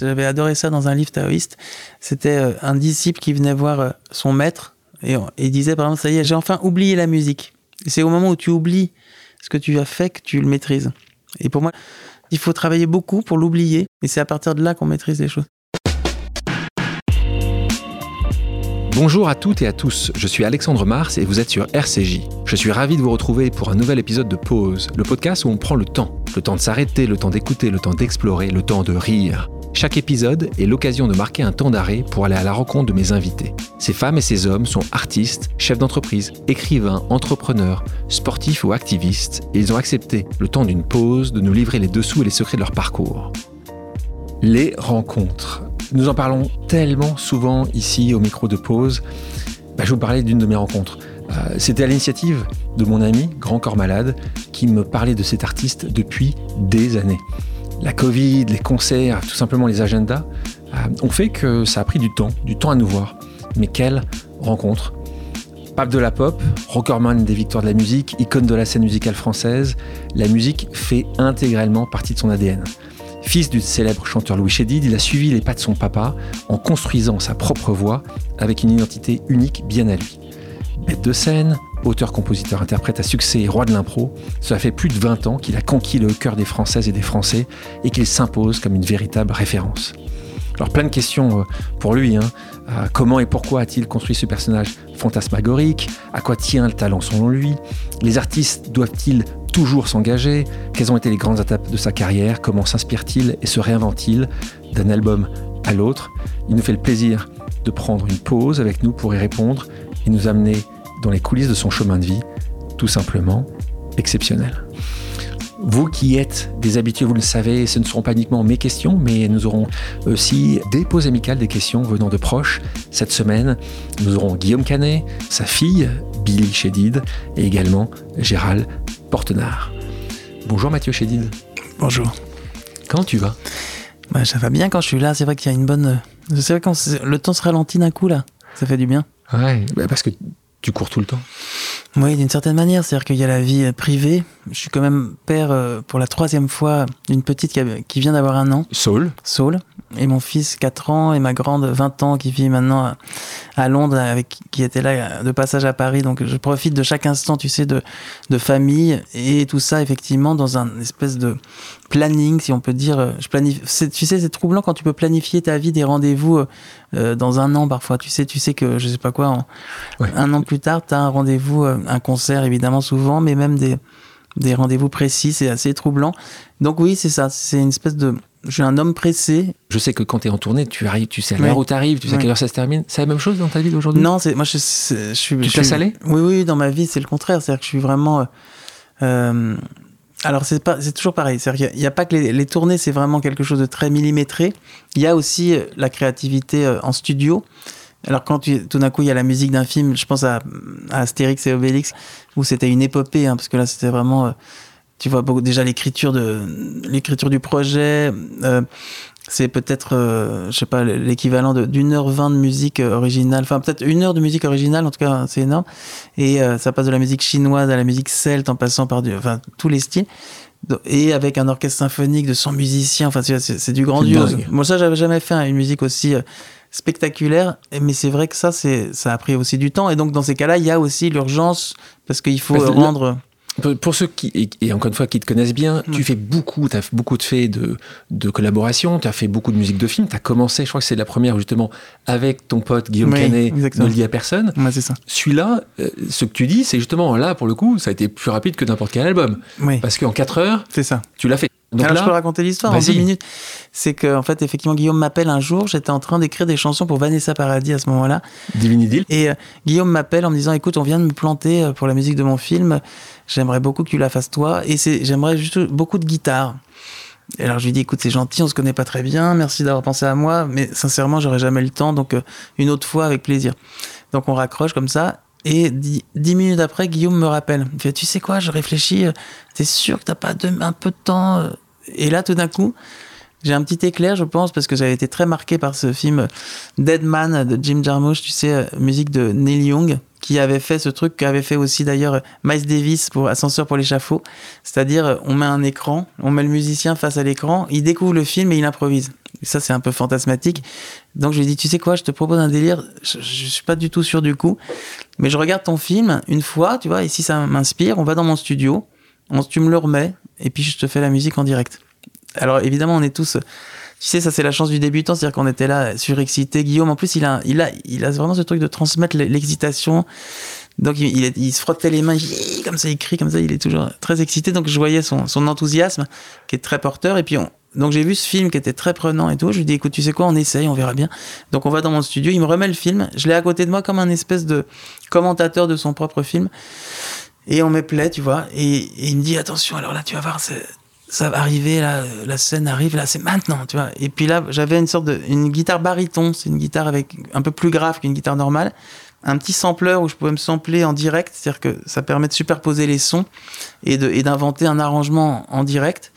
J'avais adoré ça dans un livre taoïste. C'était euh, un disciple qui venait voir euh, son maître et, il disait par exemple, ça y est, j'ai enfin oublié la musique. C'est au moment où tu oublies ce que tu as fait que tu le maîtrises. Et pour moi, il faut travailler beaucoup pour l'oublier. Et c'est à partir de là qu'on maîtrise les choses. Bonjour à toutes et à tous, je suis Alexandre Mars et vous êtes sur RCJ. Je suis ravi de vous retrouver pour un nouvel épisode de Pause, le podcast où on prend le temps. Le temps de s'arrêter, le temps d'écouter, le temps d'explorer, le temps de rire. Chaque épisode est l'occasion de marquer un temps d'arrêt pour aller à la rencontre de mes invités. Ces femmes et ces hommes sont artistes, chefs d'entreprise, écrivains, entrepreneurs, sportifs ou activistes, et ils ont accepté, le temps d'une pause, de nous livrer les dessous et les secrets de leur parcours. Les rencontres. Nous en parlons tellement souvent ici au micro de pause. Bah, je vous parler d'une de mes rencontres. Euh, c'était à l'initiative de mon ami, Grand Corps Malade, qui me parlait de cet artiste depuis des années la Covid, les concerts, tout simplement les agendas, euh, ont fait que ça a pris du temps, du temps à nous voir. Mais quelle rencontre Pape de la pop, rockerman des victoires de la musique, icône de la scène musicale française, la musique fait intégralement partie de son ADN. Fils du célèbre chanteur Louis Chédid, il a suivi les pas de son papa en construisant sa propre voix avec une identité unique bien à lui. Bête de scène, auteur, compositeur, interprète à succès et roi de l'impro, cela fait plus de 20 ans qu'il a conquis le cœur des Françaises et des Français et qu'il s'impose comme une véritable référence. Alors plein de questions euh, pour lui. Hein. Euh, comment et pourquoi a-t-il construit ce personnage fantasmagorique? À quoi tient le talent selon lui? Les artistes doivent-ils toujours s'engager? Quelles ont été les grandes étapes de sa carrière? Comment s'inspire-t-il et se réinvente-t-il d'un album à l'autre? Il nous fait le plaisir de prendre une pause avec nous pour y répondre et nous amener dans les coulisses de son chemin de vie, tout simplement exceptionnel. Vous qui êtes des habitués, vous le savez, ce ne seront pas uniquement mes questions, mais nous aurons aussi des pauses amicales, des questions venant de proches. Cette semaine, nous aurons Guillaume Canet, sa fille, Billy Chédid, et également Gérald Portenard. Bonjour Mathieu Chédid. Bonjour. Comment tu vas? Bah, Ça va bien quand je suis là, c'est vrai qu'il y a une bonne... C'est vrai quand le temps se ralentit d'un coup là, ça fait du bien. Ouais, bah, parce que tu cours tout le temps Oui, d'une certaine manière. C'est-à-dire qu'il y a la vie euh, privée. Je suis quand même père euh, pour la troisième fois d'une petite qui, vient d'avoir un an. Saul. Saul. Et mon fils, 4 ans, et ma grande, 20 ans, qui vit maintenant à, Londres, avec, qui était là euh, de passage à Paris. Donc je profite de chaque instant, tu sais, de, de famille. Et tout ça, effectivement, dans un espèce de planning, si on peut dire. Je planifie. Tu sais, c'est troublant quand tu peux planifier ta vie, des rendez-vous euh, dans un an parfois. Tu sais, tu sais que je sais pas quoi, un an plus tard, tu as un rendez-vous, euh, un concert évidemment souvent, mais même des, des rendez-vous précis, c'est assez troublant. Donc oui, c'est ça, c'est une espèce de... Je suis un homme pressé. Je sais que quand tu es en tournée, tu arrives, tu sais à l'heure où tu arrives, tu sais à quelle heure ça se termine. C'est la même chose dans ta vie d'aujourd'hui Non, c'est moi je, je, suis... Tu te laisses aller Oui, oui, dans ma vie, c'est le contraire. C'est-à-dire que je suis vraiment... Euh, alors c'est pas, c'est toujours pareil. C'est-à-dire qu'il n'y a, pas que les, tournées, c'est vraiment quelque chose de très millimétré. Il y a aussi euh, la créativité euh, en studio. Alors quand tout d'un coup il y a la musique d'un film, je pense à, Astérix et Obélix, où c'était une épopée, hein, parce que là c'était vraiment, euh, tu vois déjà l'écriture de l'écriture du projet, c'est peut-être, euh, je sais pas, l'équivalent d'une heure vingt de musique euh, originale, enfin peut-être une heure de musique originale, en tout cas c'est énorme. Et euh, ça passe de la musique chinoise à la musique celte en passant par du, enfin, tous les styles. Et avec un orchestre symphonique de 100 musiciens, enfin c'est du grandiose. Moi ça j'avais jamais fait hein, une musique aussi spectaculaire, mais c'est vrai que ça c'est ça a pris aussi du temps. Et donc dans ces cas-là il y a aussi l'urgence parce qu'il faut rendre. Pour ceux qui, et encore une fois, qui te connaissent bien, tu fais beaucoup, tu as beaucoup de faits de, de collaboration, tu as fait beaucoup de musique de film, tu as commencé, je crois que c'est la première justement, avec ton pote Guillaume Canet, ne le dit à personne. c'est ça. Celui-là, euh, ce que tu dis, c'est justement là, pour le coup, ça a été plus rapide que n'importe quel album. Parce qu'en 4 heures, c'est ça. tu l'as fait. Donc Alors, je peux raconter l'histoire en 10 minutes. C'est que, en fait, effectivement, Guillaume m'appelle un jour. J'étais en train d'écrire des chansons pour Vanessa Paradis à ce moment-là. Divini Et euh, Guillaume m'appelle en me disant Écoute, on vient de me planter euh, pour la musique de mon film. J'aimerais beaucoup que tu la fasses toi. Et j'aimerais juste beaucoup de guitare. Et alors je lui dis écoute c'est gentil, on se connaît pas très bien, merci d'avoir pensé à moi, mais sincèrement j'aurais jamais le temps, donc euh, une autre fois avec plaisir. Donc on raccroche comme ça, et dix, minutes après Guillaume me rappelle, il fait tu sais quoi, je réfléchis, t'es sûr que t'as pas un peu de temps et là, tout d'un coup, j'ai un petit éclair, je pense, parce que j'avais été très marqué par ce film Dead Man de Jim Jarmusch, tu sais, euh, musique de Neil Young, qui avait fait ce truc qu'avait fait aussi d'ailleurs Miles Davis pour Ascenseur pour l'échafaud. C'est-à-dire, on met un écran, on met le musicien face à l'écran, il découvre le film et il improvise. Ça, c'est un peu fantasmatique. Donc je lui ai dit, tu sais quoi, je te propose un délire. Je, je suis pas du tout sûr du coup, mais je regarde ton film une fois, tu vois, et si ça m'inspire, on va dans mon studio, on, tu me le remets, et puis je te fais la musique en direct. Alors évidemment, on est tous tu sais, ça c'est la chance du débutant, c'est-à-dire qu'on était là surexcité. Guillaume, en plus, il a, il a, il a vraiment ce truc de transmettre l'excitation. Donc il, se frottait les mains, comme ça, il crie comme ça, il est toujours très excité. Donc je voyais son, son enthousiasme qui est très porteur. Et puis on, donc j'ai vu ce film qui était très prenant et tout. Je lui dis écoute, tu sais quoi, on essaye, on verra bien. Donc on va dans mon studio, il me remet le film. Je l'ai à côté de moi comme un espèce de commentateur de son propre film. Et on me plaît, tu vois. Et, il me dit attention, alors là tu vas voir, ça va arriver, là, la scène arrive, là, c'est maintenant, tu vois. Et puis là, j'avais une sorte de, une guitare baryton, c'est une guitare avec un peu plus grave qu'une guitare normale, un petit sampler où je pouvais me sampler en direct, c'est-à-dire que ça permet de superposer les sons et de, et d'inventer un arrangement en direct.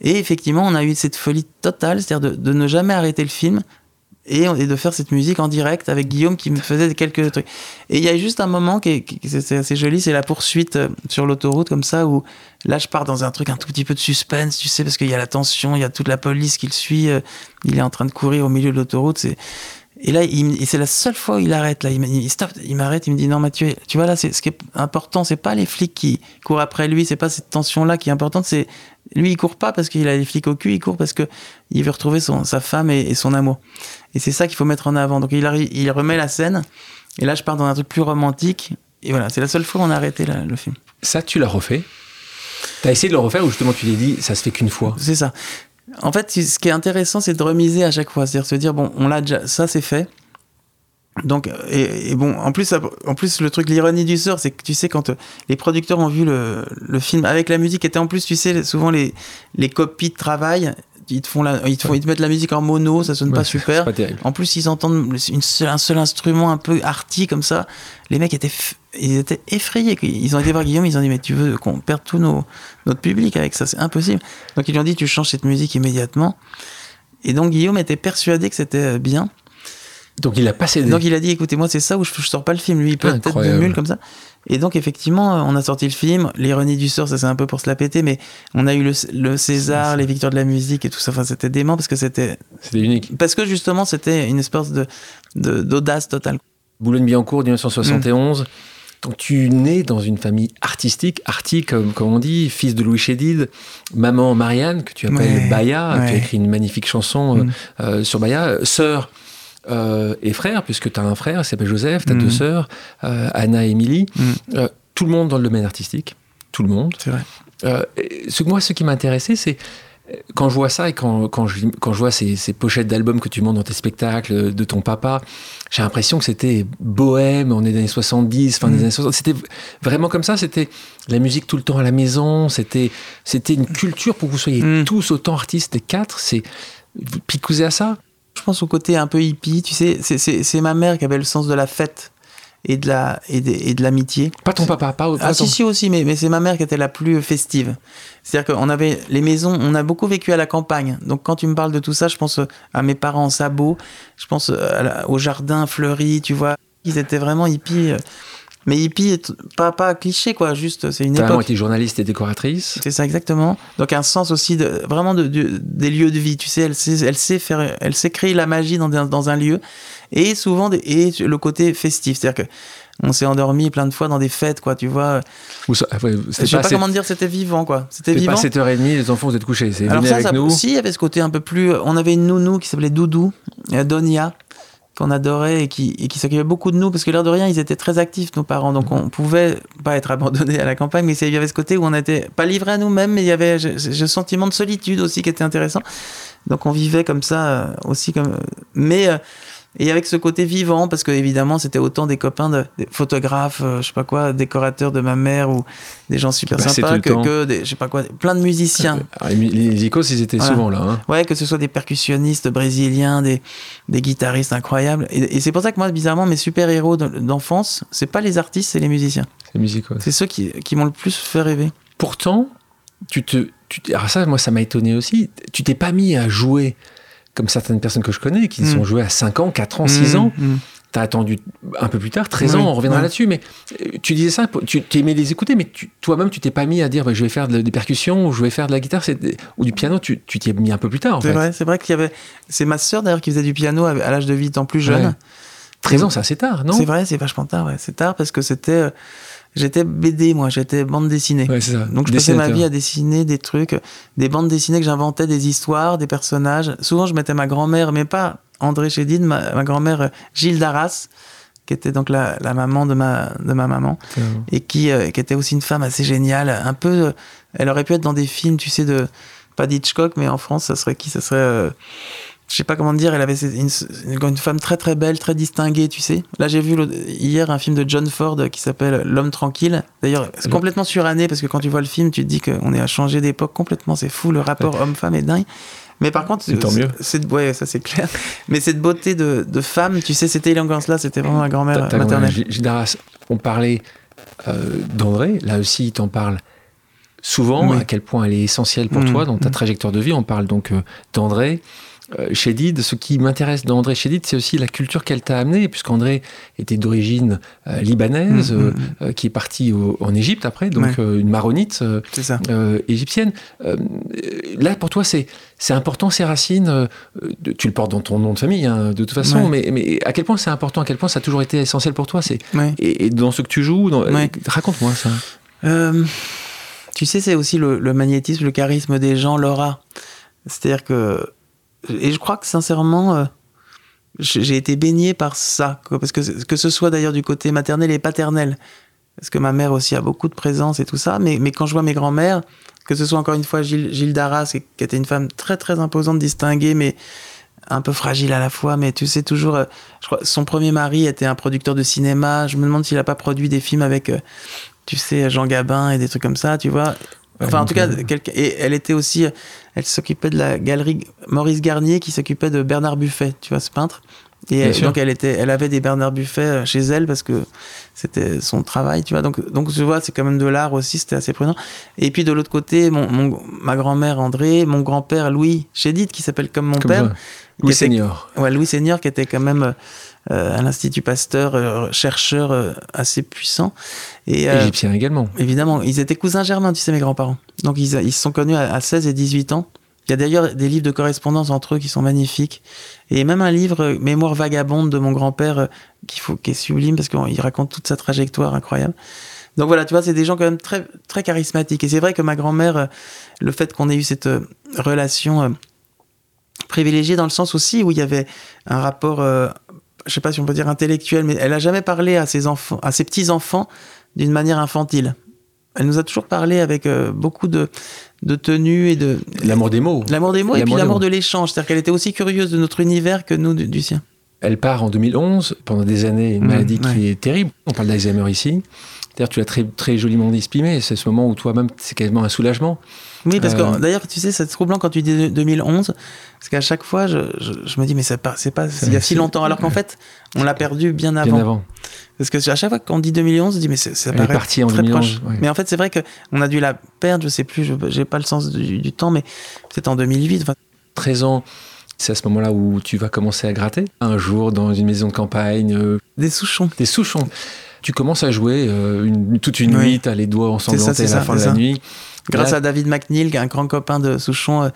Et effectivement, on a eu cette folie totale, c'est-à-dire de, ne jamais arrêter le film et, de faire cette musique en direct avec Guillaume qui me faisait quelques trucs. Et il y a juste un moment qui est, assez joli, c'est la poursuite euh, sur l'autoroute comme ça où là je pars dans un truc un tout petit peu de suspense, tu sais, parce qu'il y a la tension, il y a toute la police qui le suit, euh, il est en train de courir au milieu de l'autoroute, c'est et là, c'est la seule fois où il arrête. Là, il, il stop, il m'arrête, il me dit non Mathieu, tu vois là, ce qui est important, c'est pas les flics qui courent après lui, c'est pas cette tension là qui est importante, c'est lui il court pas parce qu'il a les flics au cul, il court parce que il veut retrouver son, sa femme et, son amour. Et c'est ça qu'il faut mettre en avant. Donc il, arrive, il remet la scène. Et là, je pars dans un truc plus romantique. Et voilà, c'est la seule fois où on a arrêté le film. Ça, tu l'as refait? T'as essayé de le refaire ou justement tu t'es dit ça se fait qu'une fois? C'est ça. En fait, ce qui est intéressant, c'est de remiser à chaque fois. C'est-à-dire se dire, bon, on l'a déjà, ça c'est fait. Donc, et, bon, en plus, le truc, l'ironie du sort, c'est que tu sais, quand euh, les producteurs ont vu le, film avec la musique, était en plus, tu sais, souvent les copies de travail, ils te font la, ils te, font, ils te mettent la musique en mono, ça sonne pas super. en plus, ils entendent une un seul instrument un peu arty comme ça. Les mecs étaient, ils étaient effrayés. Ils ont été voir Guillaume, ils ont dit mais tu veux qu'on perde tout nos, notre public avec ça, c'est impossible. Donc ils lui ont dit tu changes cette musique immédiatement. Et donc Guillaume était persuadé que c'était bien. Donc il a pas cédé. Donc il a dit écoutez moi c'est ça où je, je sors pas le film. Lui il peut être de mule comme ça. Et donc, effectivement, on a sorti le film. L'ironie du sort, ça c'est un peu pour se la péter, mais on a eu le, César, les victoires de la musique et tout ça. Enfin, c'était dément parce que c'était. C'était unique. Parce que justement, c'était une espèce de, d'audace totale. Boulogne-Billancourt, 1971. Mm. Donc, tu nais dans une famille artistique, arty comme, comme on dit, fils de Louis Chédid, maman Marianne, que tu appelles Baya, qui a écrit une magnifique chanson mm. euh, euh, sur Baya, sœur euh, et frère, puisque tu as un frère, il s'appelle Joseph, tu as deux mhm. sœurs, euh, Anna et Émilie. Mhm. Euh, tout le monde dans le domaine artistique. Tout le monde. C'est vrai. ce, moi, ce qui m'intéressait, c'est quand je vois ça et quand, quand, je, quand je vois ces, ces pochettes d'albums que tu montres dans tes spectacles de ton papa, j'ai l'impression que c'était bohème, on est les années 70, fin des mhm. années 60. C'était vraiment comme ça, c'était la musique tout le temps à la maison, c'était c'était une culture pour que vous soyez tous autant artistes, les quatre, c'est picousé à ça je pense au côté un peu hippie, tu sais, c'est ma mère qui avait le sens de la fête et de la et de, l'amitié. Pas ton papa, pas, pas Ah si si aussi, mais, mais c'est ma mère qui était la plus festive. C'est-à-dire qu'on avait les maisons, on a beaucoup vécu à la campagne. Donc quand tu me parles de tout ça, je pense à mes parents en sabot, je pense au jardin fleuri, tu vois. Ils étaient vraiment hippies. Mais hippie, pas, pas cliché, quoi, juste, c'est une époque. été journaliste et décoratrice. C'est ça, exactement. Donc, un sens aussi de, vraiment de, des lieux de vie. Tu sais, elle sait, elle sait faire, elle sait créer la magie dans, dans un lieu. Et souvent, et le côté festif. C'est-à-dire que, on s'est endormi plein de fois dans des fêtes, quoi, tu vois. Ou ça, ouais, je sais pas, comment dire, c'était vivant, quoi. C'était vivant. pas 7h30, les enfants, vous êtes couchés. C'est Alors ça, avec nous. Si, il y avait ce côté un peu plus. On avait une nounou qui s'appelait Doudou, euh, Donia, qu'on adorait et qui, et qui beaucoup de nous parce que l'air de rien ils étaient très actifs nos parents. Donc on pouvait pas être abandonné à la campagne mais il y avait ce côté où on n'était pas livré à nous-mêmes mais il y avait ce sentiment de solitude aussi qui était intéressant. Donc on vivait comme ça euh, aussi comme mais euh, et avec ce côté vivant, parce que évidemment, c'était autant des copains, de, des photographes, euh, je sais pas quoi, décorateurs de ma mère ou des gens super sympas, que, que, des, je sais pas quoi, plein de musiciens. Ah, les icos, ils étaient souvent là. Hein. Ouais, que ce soit des percussionnistes brésiliens, des, des guitaristes incroyables. Et, c'est pour ça que moi, bizarrement, mes super-héros d'enfance, c'est pas les artistes, c'est les musiciens. C'est musicaux. C'est ceux qui, qui m'ont le plus fait rêver. Pourtant, tu te. Tu, alors ça, moi, ça m'a étonné aussi. Tu t'es pas mis à jouer comme certaines personnes que je connais qui sont mm. jouées à 5 ans, 4 ans, 6 mm, ans. Mm. T'as attendu un peu plus tard, 13 Oui, ans, on reviendra ouais. là-dessus, mais euh, tu disais ça, tu, tu aimais les écouter, mais toi-même, tu t'es pas mis à dire bah, je vais faire de- des percussions ou je vais faire de la guitare ou du piano, tu t'y es mis un peu plus tard C'est vrai, c'est vrai qu'il y avait. C'est ma sœur d'ailleurs qui faisait du piano à, à l'âge de 8 ans plus jeune. Ouais. 13 ans, c'est assez tard, non? C'est vrai, c'est vachement tard, ouais. C'est tard parce que c'était. euh, J'étais BD, moi, j'étais bande dessinée. Ouais, c'est ça. Donc je passais ma vie à dessiner des trucs, des bandes dessinées que j'inventais, des histoires, des personnages. Souvent je mettais ma grand-mère, mais pas André Chédid, ma, ma grand-mère euh, Gilles Darras, qui était donc la, la maman de ma, de ma maman, et qui, euh, qui était aussi une femme assez géniale. Un peu, euh, elle aurait pu être dans des films, tu sais, de pas d'Hitchcock, mais en France, ça serait qui? Ça serait, euh, je sais pas comment dire. Elle avait une, femme très très belle, très distinguée, tu sais. Là, j'ai vu hier un film de John Ford qui s'appelle L'homme tranquille. D'ailleurs, c'est complètement suranné parce que quand tu vois le film, tu te dis qu'on est à changer d'époque complètement. C'est fou, le rapport homme-femme est dingue. Mais par contre, Tant mieux. c'est ouais, ça c'est clair. Mais cette beauté de, de femme, tu sais, cette élégance là, c'était vraiment ma grand-mère maternelle. Darras, on parlait euh, d'André, là aussi il t'en parle souvent, Oui. à quel point elle est essentielle pour Mhm. toi dans ta Mhm. trajectoire de vie. On parle donc euh, d'André. Euh, Chédid, ce qui m'intéresse d'André Chédid, c'est aussi la culture qu'elle t'a amenée, puisqu'André était d'origine euh, libanaise, Mhm, euh, mhm. euh, qui est parti au- en Égypte après, donc Ouais. euh, une maronite égyptienne. Là, pour toi, c'est important ces racines. tu le portes dans ton nom de famille, hein, de toute façon, mais, mais à quel point c'est important, à quel point ça a toujours été essentiel pour toi. Ouais. et, et dans ce que tu joues, dans- raconte-moi ça. Tu sais, c'est aussi le, le magnétisme, le charisme des gens, l'aura. C'est-à-dire que. Et je crois que sincèrement, euh, j'ai été baigné par ça. quoi, parce que, que ce soit d'ailleurs du côté maternel et paternel. Parce que ma mère aussi a beaucoup de présence et tout ça. Mais, mais quand je vois mes grands-mères, que ce soit encore une fois Gilles, Gilles Darras, qui qui était une femme très très imposante, distinguée, mais un peu fragile à la fois. Mais tu sais, toujours. euh, je crois, son premier mari était un producteur de cinéma. Je me demande s'il n'a pas produit des films avec. euh, tu sais, Jean Gabin et des trucs comme ça, tu vois. Enfin, en tout cas, et elle était aussi, elle s'occupait de la galerie Maurice Garnier qui s'occupait de Bernard Buffet, tu vois, ce peintre. Et elle- donc elle était, elle avait des Bernard Buffet euh, chez elle parce que c'était son travail, tu vois. Donc, donc tu vois, c'est quand même de l'art aussi, c'était assez prudent. Et puis de l'autre côté, mon, mon- ma grand-mère André, mon grand-père Louis Chédid qui s'appelle comme mon Comme père. Louis était- Seigneur. Ouais, Louis Seigneur qui était quand même euh, à l'Institut Pasteur, euh, chercheur euh, assez puissant. Et, euh, Égyptien également. Évidemment, ils étaient cousins germains, tu sais, mes grands-parents. Donc ils, ils se sont connus à, à 16 et 18 ans. Il y a d'ailleurs des livres de correspondance entre eux qui sont magnifiques. Et même un livre, euh, Mémoire vagabonde de mon grand-père, euh, qu'il faut, qui est sublime parce qu'il raconte toute sa trajectoire incroyable. Donc voilà, tu vois, c'est des gens quand même très, très charismatiques. Et c'est vrai que ma grand-mère, euh, le fait qu'on ait eu cette euh, relation euh, privilégiée dans le sens aussi où il y avait un rapport, euh, je sais pas si on peut dire intellectuel, mais elle a jamais parlé à ses enfants, à ses petits enfants d'une manière infantile. Elle nous a toujours parlé avec euh, beaucoup de, de tenue et de L'amour des mots. l'amour des mots et puis l'amour de l'échange. C'est-à-dire qu'elle était aussi curieuse de notre univers que nous du, du sien. Elle part en 2011, pendant des années, une Mmh, maladie qui est terrible. On parle d'Alzheimer ici. D'ailleurs, tu l'as très, très joliment exprimé. C'est ce moment où toi-même, c'est quasiment un soulagement. Oui, parce Euh, que d'ailleurs, tu sais, c'est troublant quand tu dis 2011, parce qu'à chaque fois, je, je, je me dis, mais c'est pas, c'est pas il y a si longtemps, alors qu'en fait, on l'a perdu bien avant. Bien avant. Parce que à chaque fois qu'on dit 2011, on se dit, mais c'est- ça Elle paraît partie en très 2011, proche. ouais. Mais en fait, c'est vrai qu'on a dû la perdre, je sais plus, je j'ai pas le sens du, du temps, mais peut-être en 2008. enfin, 13 ans, c'est à ce moment-là où tu vas commencer à gratter. Un jour, dans une maison de campagne, euh, des souchons. des souchons. Tu commences à jouer euh, une- toute une Oui. nuit, t'as les doigts ensanglantés à la fin de la nuit. Grâce Là- à David McNeil, un grand copain de Souchon, euh,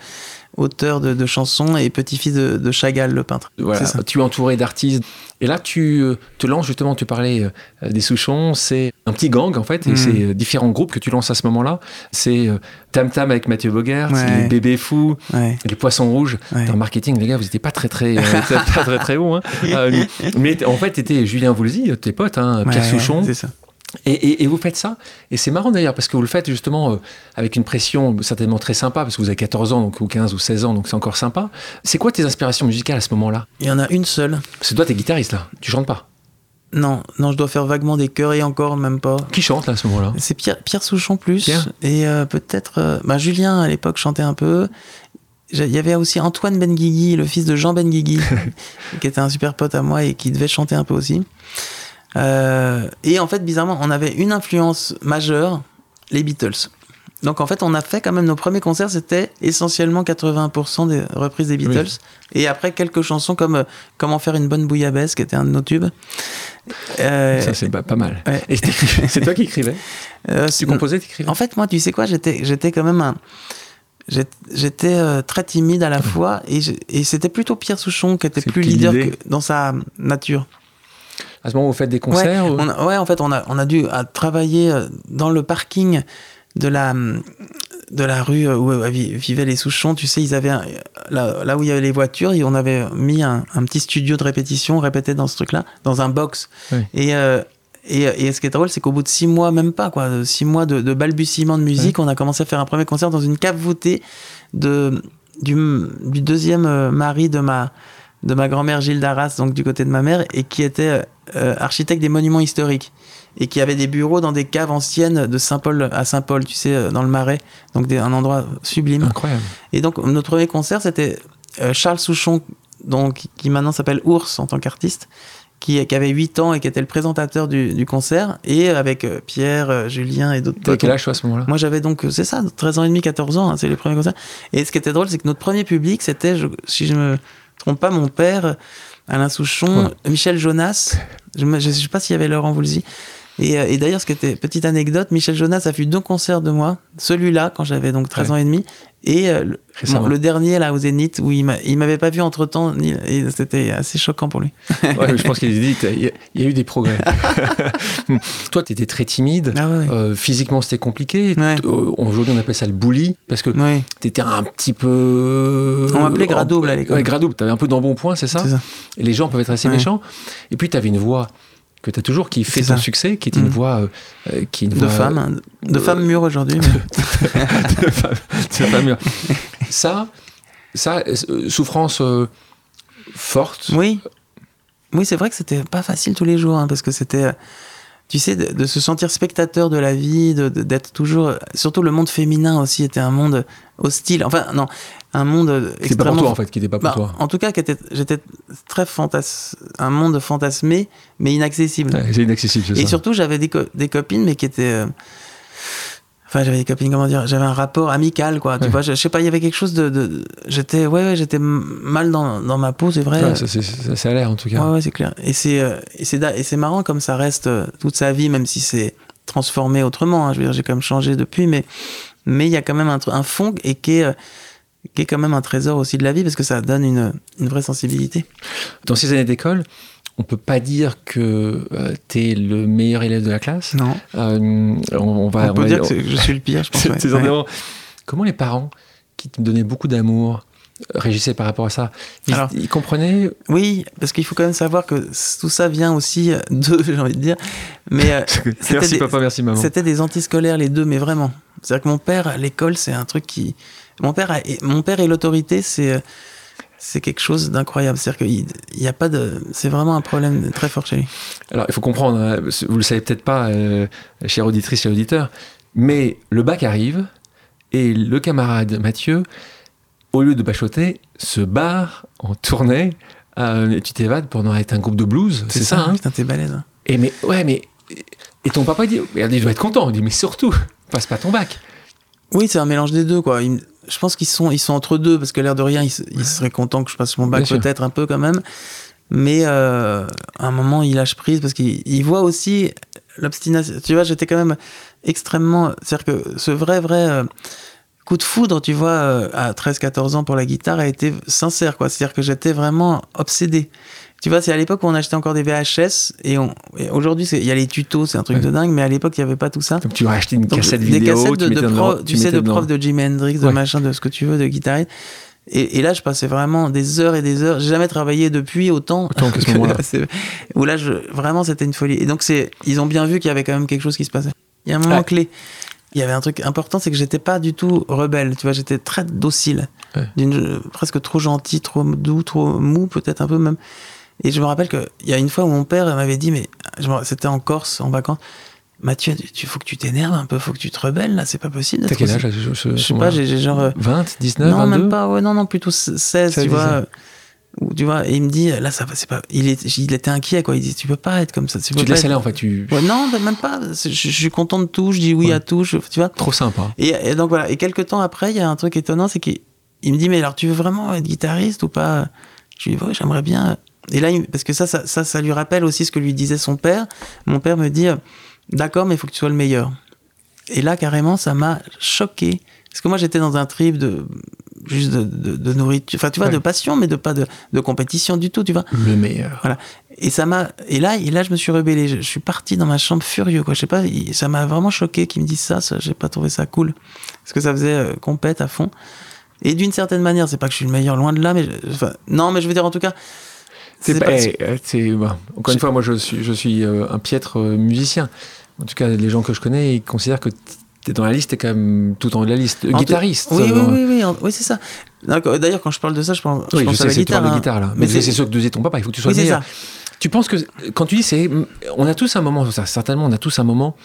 auteur de, de chansons et petit-fils de, de Chagall, le peintre. Voilà, ça. tu es entouré d'artistes. Et là, tu euh, te lances justement, tu parlais euh, des Souchons, c'est un petit gang en fait, et Mhm. c'est différents groupes que tu lances à ce moment-là. C'est Tam Tam avec Mathieu Bogert, c'est Ouais. les Bébés Fous, Ouais, les Poissons Rouges. ouais. Dans le marketing, les gars, vous n'étiez pas très très, euh, pas très très bon. Hein. Euh, mais en fait, tu étais Julien Voulzy, tes potes, hein, Pierre Souchon. C'est. Et, et- et vous faites ça. Et c'est marrant d'ailleurs, parce que vous le faites justement euh, avec une pression certainement très sympa, parce que vous avez 14 ans, donc, ou 15 ou 16 ans, donc c'est encore sympa. C'est quoi tes inspirations musicales à ce moment-là? Il y en a une seule. Que toi, t'es guitariste là, tu chantes pas. Non, non, je dois faire vaguement des chœurs et encore, même pas. Qui chante là à ce moment-là? C'est Pierre, Pierre Souchon plus. Pierre? Et euh, peut-être. euh, bah, Julien, à l'époque, chantait un peu. Il y avait aussi Antoine Benguigui, le fils de Jean Benguigui, qui était un super pote à moi et qui devait chanter un peu aussi. Euh, et en fait, bizarrement, on avait une influence majeure, les Beatles. donc en fait, on a fait quand même nos premiers concerts, c'était essentiellement 80% des reprises des Beatles. Et après quelques chansons comme euh, Comment faire une bonne bouillabaisse, qui était un de nos tubes. Euh, ça c'est pas, pas mal. Ouais. Et c'est toi qui écrivais? Euh, Tu composais, tu écrivais En fait, moi, tu sais quoi, j'étais, j'étais quand même un. j'étais- très timide à la fois et, c'était plutôt Pierre Souchon qui était plus leader que dans sa nature. À ce moment où vous faites des concerts ouais, ou- on a- ouais, en fait, on a, on a dû à travailler euh, dans le parking de la, de la rue euh, où euh, vi- vivaient les Souchons. Tu sais, ils avaient un- là, là où il y avait les voitures, et on avait mis un, un petit studio de répétition, on répétait dans ce truc-là, dans un box. Oui. Et, euh, et, et ce qui est drôle, c'est qu'au bout de six mois, même pas quoi, six mois de, de balbutiement de musique, on a commencé à faire un premier concert dans une cave voûtée de, du, du deuxième euh, mari de ma, de ma grand-mère Gilles Darras, donc du côté de ma mère, et qui était euh, euh, architecte des monuments historiques et qui avait des bureaux dans des caves anciennes de Saint-Paul à Saint-Paul, tu sais, euh, dans le Marais, donc des- un endroit sublime. Incroyable. Et donc notre premier concert, c'était euh, Charles Souchon, donc qui maintenant s'appelle Ours en tant qu'artiste, qui, qui avait 8 ans et qui était le présentateur du, du concert, et avec euh, Pierre, Julien et d'autres T'avais quel âge toi à ce moment-là? Moi j'avais donc, c'est ça, 13 ans et demi, 14 ans, hein, c'est les premiers concerts. Et ce qui était drôle, c'est que notre premier public, c'était, si je me trompe pas, mon père, Alain Souchon, Michel Jonas, je ne sais pas s'il y avait Laurent Voulzy. Et, euh, et d'ailleurs, ce qui était, petite anecdote, Michel Jonas a vu deux concerts de moi, celui-là, quand j'avais donc 13 Ouais. ans et demi, et euh, le, Récemment. bon, le dernier, là, au Zénith, où il il m'avait pas vu entre temps, et c'était assez choquant pour lui. Ouais, je pense qu'il a dit il y, a- il y a eu des progrès. toi, tu étais très timide. Ah ouais. Euh, physiquement, c'était compliqué. Ouais. Euh, Aujourd'hui, on appelle ça le bully parce que Oui, t'étais un petit peu. On m'appelait Gradouble à l'école. Ouais, Gradouble. T'avais un peu d'embonpoint, c'est ça c'est ça. Et les gens peuvent être assez méchants. Et puis, t'avais une voix que t'as toujours qui fait ton ça. succès, qui est une Mm. voix euh, euh, qui est une De voix femme, hein, de femme mûre aujourd'hui. mais- de femme, de femme mûre. Ça, ça, euh, souffrance euh, forte. Oui. Oui, c'est vrai que c'était pas facile tous les jours, hein, parce que c'était, euh, tu sais, de, de se sentir spectateur de la vie, de- de- d'être toujours. Surtout le monde féminin aussi était un monde hostile. Enfin, non, un monde Qui était pas pour extrêmement. toi en fait, qui n'était pas pour Bah, toi. en tout cas, qui était- j'étais très fantas... un monde fantasmé, mais inaccessible. Ouais, c'est inaccessible, c'est Et ça. surtout, j'avais des, co- des copines, mais qui étaient. euh, Enfin, j'avais des copines, comment dire J'avais un rapport amical, quoi. Tu vois, je, je sais pas, il y avait quelque chose de. de- j'étais, ouais, ouais, j'étais mal dans, dans ma peau, c'est vrai. Ouais, ça, c'est- ça, ça a l'air en tout cas. Ouais, ouais, c'est clair. Et c'est, euh, et c'est, da- et c'est marrant comme ça reste euh, toute sa vie, même si c'est transformé autrement. hein. Je veux dire, j'ai quand même changé depuis, mais mais il y a quand même un, un fond et qui est, qui est quand même un trésor aussi de la vie parce que ça donne une, une vraie sensibilité. Dans ces années d'école, on peut pas dire que tu es le meilleur élève de la classe. Non. Euh, on, on va, On peut va- dire que je suis le pire, je pense. Ouais. Ouais. Comment les parents qui te donnaient beaucoup d'amour euh, réagissaient par rapport à ça? Ils, Alors- ils comprenaient? Oui, parce qu'il faut quand même savoir que tout ça vient aussi euh, de, j'ai envie de dire. Mais euh, c'était Merci des- papa, merci maman. C'était des antiscolaires les deux, mais vraiment. C'est-à-dire que mon père, à l'école, c'est un truc qui. Mon père, a- mon père et l'autorité, c'est c'est quelque chose d'incroyable. C'est-à-dire qu'il il y a pas de. C'est vraiment un problème très fort chez lui. Alors, il faut comprendre, hein, vous le savez peut-être pas, euh, chère auditrice, chers auditeurs, mais le bac arrive et le camarade Mathieu, au lieu de bachoter, se barre en tournée euh, tu t'évades pendant être un groupe de blues, c'est ça, hein Putain, t'es balèze. hein. Et mais, ouais, mais. Et ton papa il dit, il doit être content. Il dit, mais surtout, passe pas ton bac. Oui, c'est un mélange des deux, quoi. Il- je pense qu'ils sont, ils sont entre deux, parce que l'air de rien, ils, se- ils seraient contents que je passe mon bac, peut-être un peu quand même. Mais euh, à un moment, il lâche prise, parce qu'il il voit aussi l'obstination. Tu vois, j'étais quand même extrêmement. C'est-à-dire que ce vrai, vrai euh, coup de foudre, tu vois, euh, à 13-14 ans pour la guitare, a été sincère, quoi. C'est-à-dire que j'étais vraiment obsédé. Tu vois, c'est à l'époque où on achetait encore des VHS, et, on- et aujourd'hui, il y a les tutos, c'est un truc Ouais. de dingue, mais à l'époque, il n'y avait pas tout ça. Donc tu acheter une Donc, cassette des vidéo, cassettes tu de, mettais de prof, tu tu sais, de prof de Jimi Hendrix, de Ouais. machin, de ce que tu veux, de guitariste. Et, et là, je passais vraiment des heures et des heures. J'ai jamais travaillé depuis autant. Autant qu'à ce moment-là. Où là, je, vraiment, c'était une folie. Et donc, c'est, ils ont bien vu qu'il y avait quand même quelque chose qui se passait. Il y a un moment Ouais. clé. Il y avait un truc important, c'est que j'étais pas du tout rebelle. Tu vois, j'étais très docile. Ouais. D'une, presque trop gentil, trop doux, trop mou, peut-être un peu même. Et je me rappelle qu'il y a une fois où mon père m'avait dit, mais c'était en Corse, en vacances. Mathieu, tu faut que tu t'énerves un peu, faut que tu te rebelles là, c'est pas possible. T'as quel âge je, je- Je sais pas, j'ai genre. euh, 20, 19, non, 22 même pas, ouais, non, non, plutôt 16, 16, tu vois. 17. euh, Ou, tu vois, et il me dit, là, ça va, c'est pas. Il, est, il était inquiet, quoi. Il dit, tu peux pas être comme ça. Tu, tu te laisses aller, en fait. Tu... Ouais, non, même pas. Je, suis content de tout, je dis oui Ouais. à tout, tu vois. Trop sympa. Et, et donc voilà. Et quelques temps après, il y a un truc étonnant, c'est qu'il il me dit, mais alors, tu veux vraiment être guitariste ou pas? Je lui dis, ouais, j'aimerais bien. Et là, parce que ça, ça, ça, ça lui rappelle aussi ce que lui disait son père. Mon père me dit, d'accord, mais il faut que tu sois le meilleur. Et là, carrément, ça m'a choqué. Parce que moi, j'étais dans un trip de juste de, de- de nourriture, enfin, tu vois, Ouais. de passion, mais de pas de, de compétition du tout, tu vois. Le meilleur. Et ça m'a, et là, et là, je me suis rebellé. Je, je suis parti dans ma chambre furieux, quoi. Je sais pas, ça m'a vraiment choqué qu'ils me disent ça. ça j'ai pas trouvé ça cool, parce que ça faisait euh, compète à fond. Et d'une certaine manière, c'est pas que je suis le meilleur, loin de là, mais je- enfin, non, mais je veux dire en tout cas, C'est pas, pas- eh, euh, c'est- bon, encore une fois, moi je suis, je suis euh, un piètre euh, musicien. En tout cas, les gens que je connais, ils considèrent que t'es dans la liste, t'es quand même tout en haut de la liste. En Guitariste. Oui, oui, euh, oui, oui, oui, c'est ça. D'ailleurs, quand je parle de ça, je pense, je Oui, je pense sais à que la tu guitare. parles de hein. guitare là. Mais Mais, c'est- sûr que deuxième ton papa, il faut que tu sois Oui, le c'est meilleur. ça. Tu penses que quand tu dis c'est, on a tous un moment, ça, certainement, on a tous un moment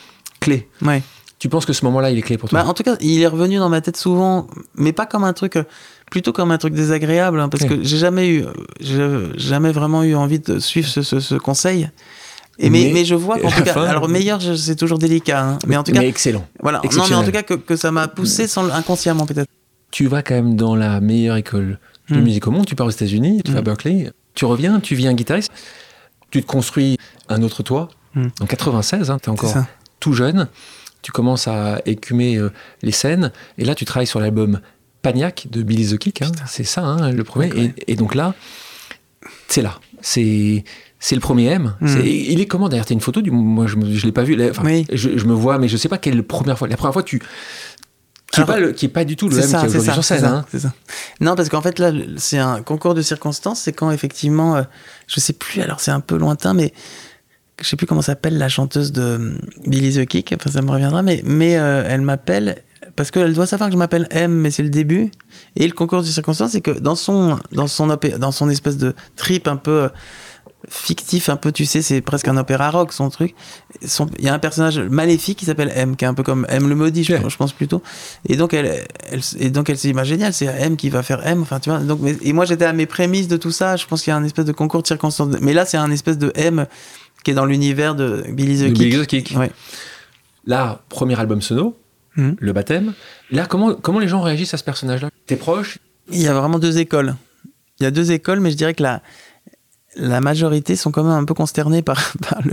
clé. Ouais. Tu penses que ce moment-là, il est clé pour toi? Bah, en tout cas, il est revenu dans ma tête souvent, mais pas comme un truc, euh, plutôt comme un truc désagréable, hein, parce que j'ai jamais eu, jamais vraiment eu envie de suivre ce, ce- ce conseil. Et mais, Mais- mais, je vois qu'en tout cas, fin- alors meilleur, c'est toujours délicat, hein, mais en tout cas, excellent. voilà. Non, mais en tout cas que, que ça m'a poussé sans, inconsciemment peut-être. Tu vas quand même dans la meilleure école de Mm. musique au monde. Tu pars aux États-Unis, tu vas à Mm. Berkeley. Tu reviens, tu viens guitariste. Tu te construis un autre toit. Mm. En 96, hein, tu es encore tout jeune. Tu commences à écumer euh, les scènes. Et là, tu travailles sur l'album Paniac de Billy the Kick. hein. C'est ça, hein, le premier. Ouais. Et, et donc là, c'est là. C'est. C'est le premier M. Mm. C'est- Il est comment d'ailleurs T'as une photo du. Moi, je ne l'ai pas vu. Là, enfin, Oui. je, je me vois, mais je sais pas quelle première fois. La première fois, tu. Qui n'est Alors, pas, le- qui est pas du tout le C'est M ça, qui est ça, sur ça, hein. ça. Non, parce qu'en fait, là, c'est un concours de circonstances. C'est quand, effectivement, euh, je sais plus, alors c'est un peu lointain, mais je sais plus comment s'appelle la chanteuse de euh, Billy the Kick. Enfin, ça me reviendra, mais, mais euh, elle m'appelle parce qu'elle doit savoir que je m'appelle M, mais c'est le début. Et le concours de circonstances, c'est que dans son, dans son, opé- dans son espèce de trip un peu euh, fictif, un peu, tu sais, c'est presque un opéra rock, son truc. Il y a un personnage maléfique qui s'appelle M, qui est un peu comme M le maudit, je, Ouais. je pense plutôt. Et donc elle, elle, et donc elle s'est dit, bah, génial, c'est M qui va faire M. Enfin, tu vois. Donc, mais- et moi j'étais à mes prémices de tout ça. Je pense qu'il y a un espèce de concours de circonstances. Mais là, c'est un espèce de M qui est dans l'univers de Billy the Kick. Billy the Kick. Ouais. Là, premier album sono, Mhm. le baptême. Là, comment, comment les gens réagissent à ce personnage-là? T'es proche? Il y a vraiment deux écoles. Il y a deux écoles, mais je dirais que la, la majorité sont quand même un peu consternés par, par, le,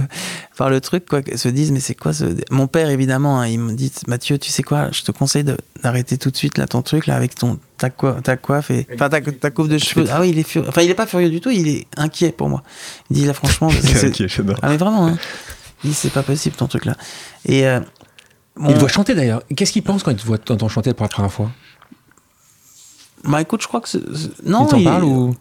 par le truc, quoi. Ils se disent, mais c'est quoi ce. Mon père, évidemment, hein, il me dit, Mathieu, tu sais quoi, je te conseille de- d'arrêter tout de suite là, ton truc, là, avec ton, ta, coi- ta coiffe et. Enfin, ta, ta coupe de cheveux. Ah oui, il est furieux. Enfin, il est pas furieux du tout, il est inquiet pour moi. Il dit, là, franchement, c'est- c'est- Ah, mais vraiment, hein. Il dit, c'est pas possible ton truc là. Et. euh, Il te voit chanter d'ailleurs. Qu'est-ce qu'il pense quand il te voit t'entend chanter pour la première fois? Bah écoute, je crois que. c'est- c'est- Non, Il t'en il- parle ou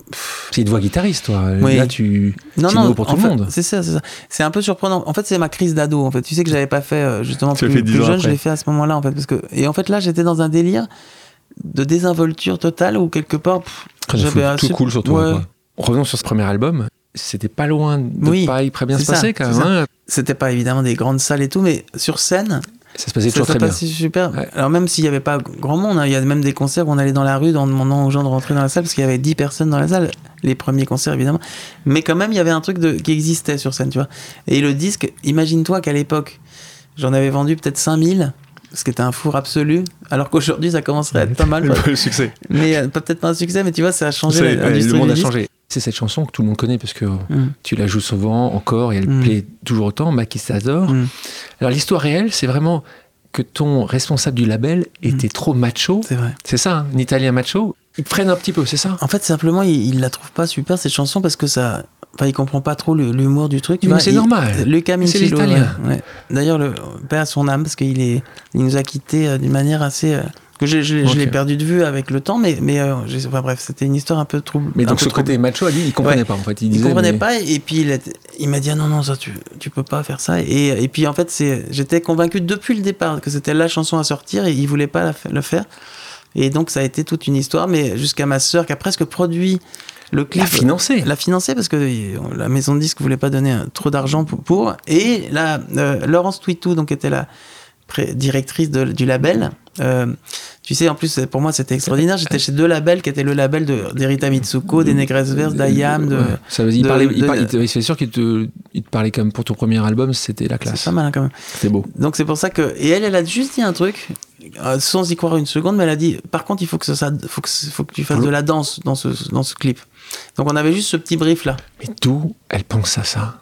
C'est une voix guitariste, toi. Oui. Là, tu. Non, non, pour tout le monde. C'est ça, c'est ça. C'est un peu surprenant. En fait, c'est ma crise d'ado. En fait, tu sais que j'avais pas fait euh, justement Tu plus, plus jeune. après. Je l'ai fait à ce moment-là, en fait, parce que et en fait là, j'étais dans un délire de désinvolture totale où quelque part, j'avais tout assez- cool sur toi. Ouais. Revenons sur ce premier album. C'était pas loin de Oui, pas très bien se passer quand même. hein. C'était pas évidemment des grandes salles et tout, mais sur scène, Ça se passait ça toujours très bien. super. Ouais. Alors même s'il y avait pas grand monde, hein, il y a même des concerts où on allait dans la rue en demandant aux gens de rentrer dans la salle parce qu'il y avait 10 personnes dans la salle. Les premiers concerts évidemment, mais quand même il y avait un truc de, qui existait sur scène, tu vois. Et le disque, imagine-toi qu'à l'époque, j'en avais vendu peut-être 5000 ce qui était un four absolu, alors qu'aujourd'hui ça commencerait à être pas mal. Le succès. Mais euh, pas- peut-être pas un succès, mais tu vois, ça a changé le monde a disque. changé. C'est cette chanson que tout le monde connaît parce que Mm. tu la joues souvent encore et elle Mm. plaît toujours autant. Maki Sador. Mm. Alors l'histoire réelle, c'est vraiment que ton responsable du label était trop macho. C'est vrai. C'est ça, hein, un italien macho. Il freine un petit peu, c'est ça? En fait, simplement, il, il la trouve pas super cette chanson parce que ça. Enfin, il comprend pas trop le- l'humour du truc. Mais c'est normal. Mais c'est l'italien. ouais, ouais. D'ailleurs, le père à son âme parce qu'il est, il nous a quittés euh, d'une manière assez. Que je, l'ai- je l'ai Ok. perdu de vue avec le temps, mais, mais euh, enfin, bref, c'était une histoire un peu trouble. Mais donc ce trouble. côté macho, lui, il comprenait Ouais. pas en fait. Il, Il disait, comprenait mais- pas et puis il, il m'a dit ah non non ça tu tu peux pas faire ça et, et puis en fait j'étais convaincu depuis le départ que c'était la chanson à sortir et il voulait pas la le faire et donc ça a été toute une histoire mais jusqu'à ma sœur qui a presque produit le clip Il a financé. l'a financé parce que euh, la maison de disque voulait pas donner euh, trop d'argent pour, pour. et la euh, Laurence Twitou donc était la directrice du label. Euh, tu sais, en plus, pour moi, c'était extraordinaire. J'étais chez deux labels qui étaient le label d'Erita Mitsuko, des Négresses Verses, d'Ayam. De, ça veut dire, c'est sûr qu'il te, il te parlait comme pour ton premier album, c'était la classe. C'est pas mal quand même. C'est beau. Donc c'est pour ça que. Et elle, elle a juste dit un truc, euh, sans y croire une seconde, mais elle a dit par contre, il faut que, ça, faut que, faut que tu fasses de la danse dans ce, dans ce clip. Donc on avait juste ce petit brief là. Mais d'où elle pense à ça?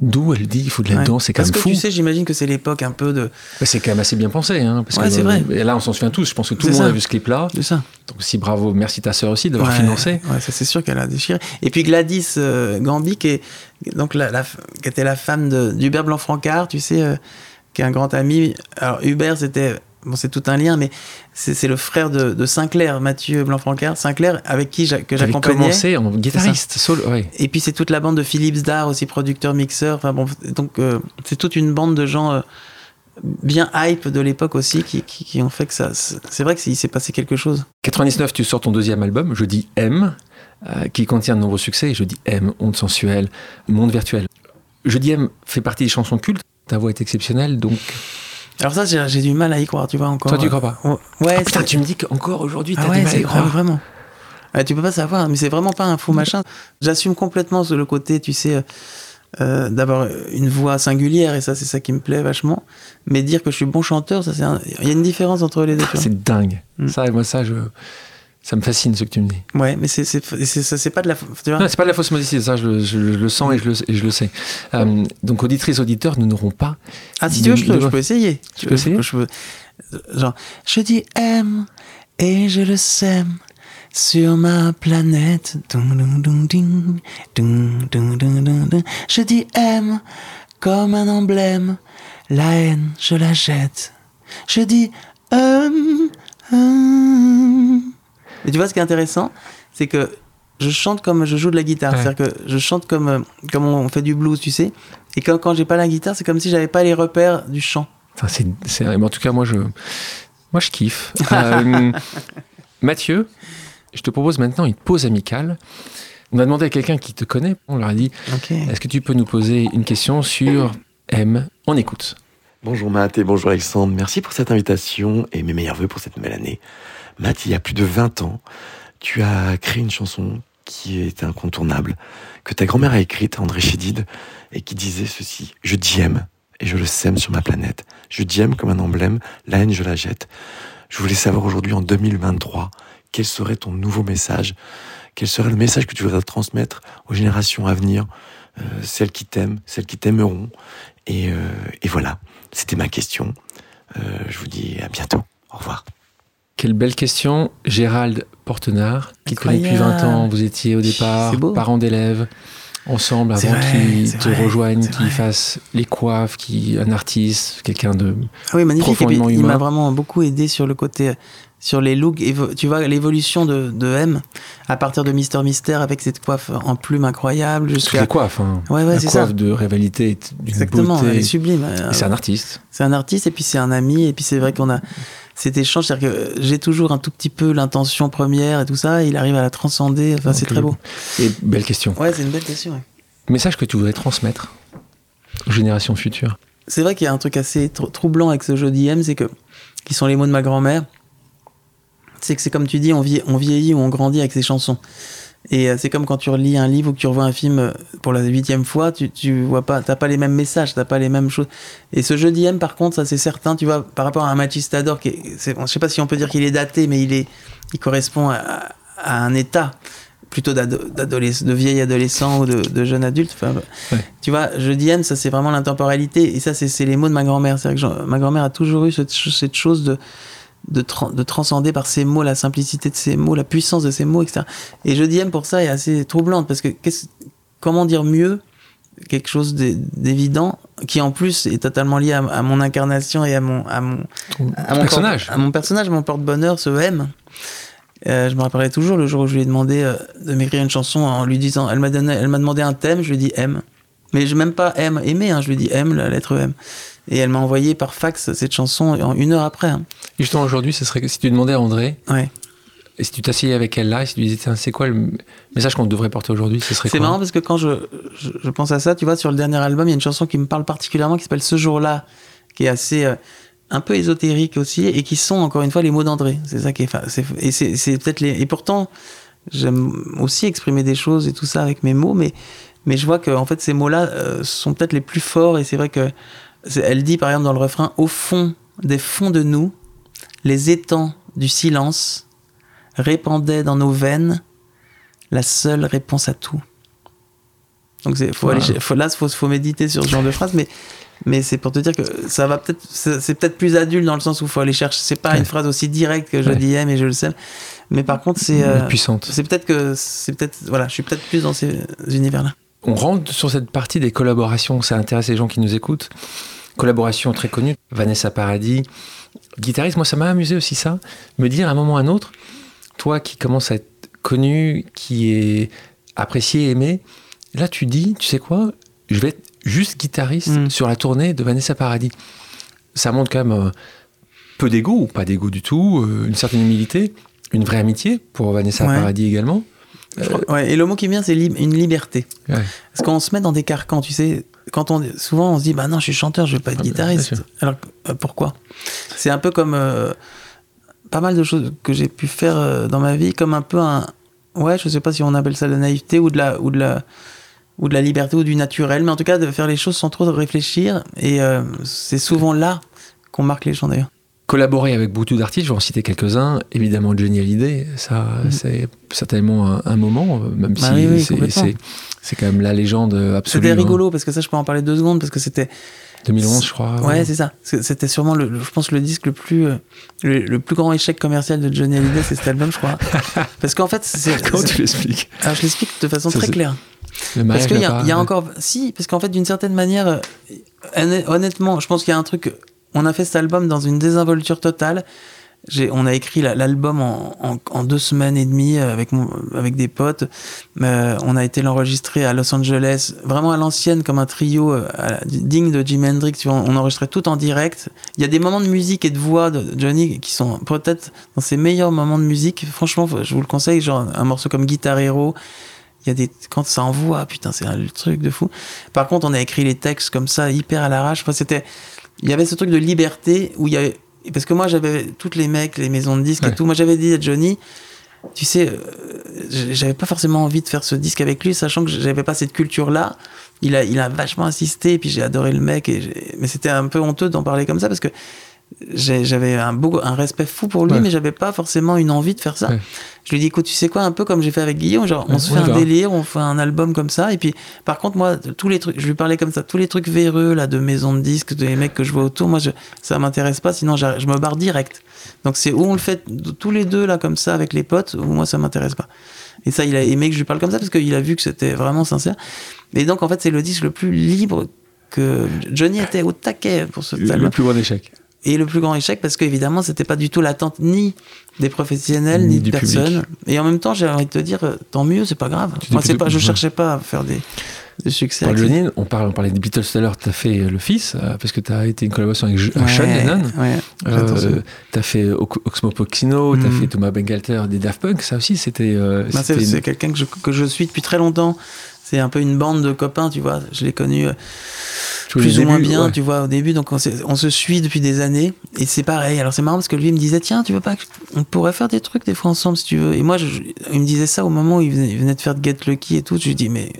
D'où elle dit il faut de la danse, c'est quand même Parce que tu sais, j'imagine que c'est l'époque un peu de. c'est quand même assez bien pensé. Hein, parce c'est vrai. Et là, on s'en souvient tous. Je pense que tout le monde a vu ce clip-là. C'est ça. Donc, si bravo, merci ta sœur aussi d'avoir financé. Ouais, ça c'est sûr qu'elle a déchiré. Et puis Gladys euh, Gambi, qui, est, donc, la, qui était la femme d'Hubert Blanc-Francard, tu sais, euh, qui est un grand ami. Alors, Hubert, c'était bon, c'est tout un lien, mais c'est le frère de, de, Sinclair, Mathieu Blanc-Francard, Sinclair, avec qui que j'accompagnais. commencé en guitariste, solo, Et puis c'est toute la bande de Philippe Zdar, aussi producteur, mixeur. Enfin bon, donc euh, c'est toute une bande de gens euh, bien hype de l'époque aussi qui, qui, ont fait que ça. C'est vrai qu'il s'est passé quelque chose. 99, tu sors ton deuxième album, je dis M, euh, qui contient de nombreux succès. Je dis M, Onde sensuelle, Monde virtuel. Je dis M fait partie des chansons cultes. Ta voix est exceptionnelle, donc alors ça, j'ai du mal à y croire, tu vois, encore. Toi, tu crois pas Ouais. Ah, putain, tu me dis qu'encore aujourd'hui, t'as ah du mal à y croire. vraiment. tu peux pas savoir, mais c'est vraiment pas un faux machin. J'assume complètement le côté, tu sais, euh, d'avoir une voix singulière, et ça, c'est ça qui me plaît vachement. Mais dire que je suis bon chanteur, ça, c'est il y a une différence entre les deux. c'est dingue. Mm. Ça, moi, ça, je... Ça me fascine ce que tu me dis. Ouais, mais c'est c'est pas de la tu vois Non, c'est pas de la fausse modestie, ça je, je, le sens et je le, je le sais. Euh, donc auditrices auditeurs, nous n'aurons pas. Ah si tu veux, je, peux, je peux essayer. Tu peux essayer? Je, Genre, je dis aime et je le sème sur ma planète. Je dis aime comme un emblème, la haine je la jette. Je dis aime. aime et tu vois, ce qui est intéressant, c'est que je chante comme je joue de la guitare. C'est-à-dire que je chante comme, euh, comme on fait du blues, tu sais. Et quand, quand j'ai pas la guitare, c'est comme si j'avais pas les repères du chant. Enfin, c'est, en tout cas, moi, je, moi, je kiffe. Euh, Mathieu, je te propose maintenant une pause amicale. On a demandé à quelqu'un qui te connaît, on leur a dit Est-ce que tu peux nous poser une question sur M? On écoute. Bonjour Matt et bonjour Alexandre. Merci pour cette invitation et mes meilleurs voeux pour cette nouvelle année. Matt, il y a plus de 20 ans, tu as créé une chanson qui est incontournable, que ta grand-mère a écrite, André Chédid, et qui disait ceci. Je aime et je le sème sur ma planète. Je aime comme un emblème, la haine je la jette. Je voulais savoir aujourd'hui en 2023, quel serait ton nouveau message Quel serait le message que tu voudrais transmettre aux générations à venir euh, Celles qui t'aiment, celles qui t'aimeront. Et, euh, et voilà, c'était ma question. Euh, je vous dis à bientôt. Au revoir. Quelle belle question. Gérald Portenard, qui connaît depuis 20 ans. Vous étiez au départ parents d'élèves ensemble avant qu'il te rejoigne, qu'il fasse les coiffes, qui un artiste, quelqu'un de ah oui, magnifique. il m'a vraiment beaucoup aidé sur le côté sur les looks, tu vois l'évolution de, de, M à partir de Mister Mystère avec cette coiffe en plume incroyable jusqu'à les coiffes hein. ouais, ouais, la coiffe de rivalité exactement beauté. elle est sublime c'est un artiste c'est un artiste et puis c'est un ami et puis c'est vrai qu'on a cet échange, c'est-à-dire que j'ai toujours un tout petit peu l'intention première et tout ça, il arrive à la transcender, enfin c'est très beau. Et belle question. Ouais, c'est une belle question. Message que tu voudrais transmettre aux générations futures. C'est vrai qu'il y a un truc assez troublant avec ce jeu d'IM, c'est que, qui sont les mots de ma grand-mère, c'est que c'est comme tu dis, on, on vieillit ou on grandit avec ces chansons. Et euh, c'est comme quand tu relis un livre ou que tu revois un film euh, pour la huitième fois, tu, tu vois pas, t'as pas les mêmes messages, t'as pas les mêmes choses. Et ce jeu d'IM, par contre, ça c'est certain, tu vois, par rapport à un Machistador, qui est, je sais pas si on peut dire qu'il est daté, mais il est, il correspond à, un état plutôt de vieil adolescent ou de, jeune adulte. Enfin, Tu vois, je dis M, ça c'est vraiment l'intemporalité. Et ça, c'est les mots de ma grand-mère. C'est que ma grand-mère a toujours eu cette, cette chose de de, de, transcender par ces mots, la simplicité de ces mots, la puissance de ces mots, etc. Et je dis pour ça est assez troublante parce que comment dire mieux quelque chose d'évident qui en plus est totalement lié à, mon incarnation et à mon à mon, à mon personnage à mon personnage mon porte-bonheur ce M euh, je me rappellerai toujours le jour où je lui ai demandé euh, de m'écrire une chanson en lui disant elle m'a donné elle m'a demandé un thème je lui ai dit M mais je même pas M aimer hein, je lui ai dit M la lettre M et elle m'a envoyé par fax cette chanson en une heure après. Hein. Justement, aujourd'hui, ce serait que si tu demandais à André, ouais. et si tu t'asseyais avec elle là, et si tu disais, c'est quoi le message qu'on devrait porter aujourd'hui, ce serait C'est marrant parce que quand je, je, pense à ça, tu vois, sur le dernier album, il y a une chanson qui me parle particulièrement qui s'appelle Ce jour-là, qui est assez. Euh, un peu ésotériques aussi et qui sont encore une fois les mots d'André. C'est ça qui est, et c'est peut-être les et pourtant j'aime aussi exprimer des choses et tout ça avec mes mots, mais mais je vois que en fait ces mots-là euh, sont peut-être les plus forts et c'est vrai que elle dit par exemple dans le refrain au fond des fonds de nous les étangs du silence répandaient dans nos veines la seule réponse à tout. Donc faut aller, faut, là, faut, faut méditer sur ce genre de phrase, mais mais c'est pour te dire que ça va peut-être, c'est peut-être plus adulte dans le sens où il faut aller chercher. C'est pas une phrase aussi directe que je dis mais je le sais. Mais par contre, c'est euh, puissante. C'est peut-être que c'est peut-être voilà, je suis peut-être plus dans ces univers-là. On rentre sur cette partie des collaborations. Ça intéresse les gens qui nous écoutent. Collaboration très connue, Vanessa Paradis, guitariste. Moi, ça m'a amusé aussi ça, me dire à un moment ou à un autre, toi qui commences à être connu, qui est apprécié, aimé, là tu dis, tu sais quoi, je vais être juste guitariste mm. sur la tournée de Vanessa Paradis. Ça montre quand même euh, peu d'ego, ou pas d'ego du tout, euh, une certaine humilité, une vraie amitié pour Vanessa Paradis également. ouais, et le mot qui vient, c'est une liberté. Parce qu'on se met dans des carcans, tu sais. Quand on, souvent, on se dit, bah non, je suis chanteur, je vais pas être ah, guitariste. Alors, euh, pourquoi? C'est un peu comme pas mal de choses que j'ai pu faire dans ma vie, comme un peu un, ouais, je sais pas si on appelle ça de la naïveté ou de la, ou de la, ou de la liberté ou du naturel, mais en tout cas de faire les choses sans trop réfléchir. Et euh, c'est souvent là qu'on marque les gens d'ailleurs. Collaborer avec beaucoup d'artistes, je vais en citer quelques-uns. Évidemment, Johnny Hallyday, ça, mm. c'est certainement un, moment, même bah si c'est quand même la légende absolue. C'était rigolo, parce que ça, je peux en parler deux secondes, parce que c'était. 2011, je crois. Ouais, c'est ça. C'était sûrement, le, je pense, le disque le plus, euh, le, plus grand échec commercial de Johnny Hallyday, c'est cet album, je crois. Parce qu'en fait, c'est. Comment tu l'expliques? Alors, je l'explique de façon très claire parce qu'il y, y, a encore. Si, parce qu'en fait, d'une certaine manière, euh, honnêtement, je pense qu'il y a un truc. On a fait cet album dans une désinvolture totale. On a écrit l'album en, deux semaines et demie avec, mon, avec des potes. Euh, on a été l'enregistrer à Los Angeles, vraiment à l'ancienne, comme un trio euh, digne de Jimi Hendrix. On, enregistrait tout en direct. Il y a des moments de musique et de voix de Johnny qui sont peut-être dans ses meilleurs moments de musique. Franchement, je vous le conseille, genre un morceau comme Guitar Hero il y a des quand ça envoie putain c'est un truc de fou par contre on a écrit les textes comme ça hyper à l'arrache enfin, c'était il y avait ce truc de liberté où il y avait parce que moi j'avais toutes les mecs les maisons de disques et tout. Moi j'avais dit à Johnny tu sais euh, j'avais pas forcément envie de faire ce disque avec lui sachant que j'avais pas cette culture là il a il a vachement insisté et puis j'ai adoré le mec et mais c'était un peu honteux d'en parler comme ça parce que j'avais un, beau, un respect fou pour lui, mais j'avais pas forcément une envie de faire ça. Je lui dis, écoute, tu sais quoi, un peu comme j'ai fait avec Guillaume, genre, on se fait un délire, on fait un album comme ça, et puis, par contre, moi, tous les trucs, je lui parlais comme ça, tous les trucs véreux, là, de maison de disques, des mecs que je vois autour, moi, je, ça m'intéresse pas, sinon, je me barre direct. Donc, c'est où on le fait tous les deux, là, comme ça, avec les potes, ou moi, ça m'intéresse pas. Et ça, il a aimé que je lui parle comme ça, parce qu'il a vu que c'était vraiment sincère. Et donc, en fait, c'est le disque le plus libre que Johnny était au taquet pour ce album. Le plus bon échec et le plus grand échec parce qu'évidemment c'était pas du tout l'attente ni des professionnels ni, des personnes et en même temps j'ai envie de te dire tant mieux c'est pas grave. Moi c'est pas je cherchais pas à faire des, des succès Paul Johnny, on, parle, on parlait des Beatles tout à l'heure tu as fait le fils euh, parce que tu as été une collaboration avec Sean Lennon. ouais, euh, tu as fait Oxmo Puccino tu as mm. fait Thomas Bengalter des Daft Punk ça aussi c'était euh, bah, c'est quelqu'un que je, que je suis depuis très longtemps. C'est un peu une bande de copains tu vois. Je l'ai connu plus ou moins bien, tu vois, au début. Donc on, on, se suit depuis des années. Et c'est pareil. Alors c'est marrant parce que lui il me disait, tiens, tu veux pas, on pourrait faire des trucs des fois ensemble si tu veux. Et moi, je, il me disait ça au moment où il venait, de faire de Get Lucky et tout. Je lui dis, mais.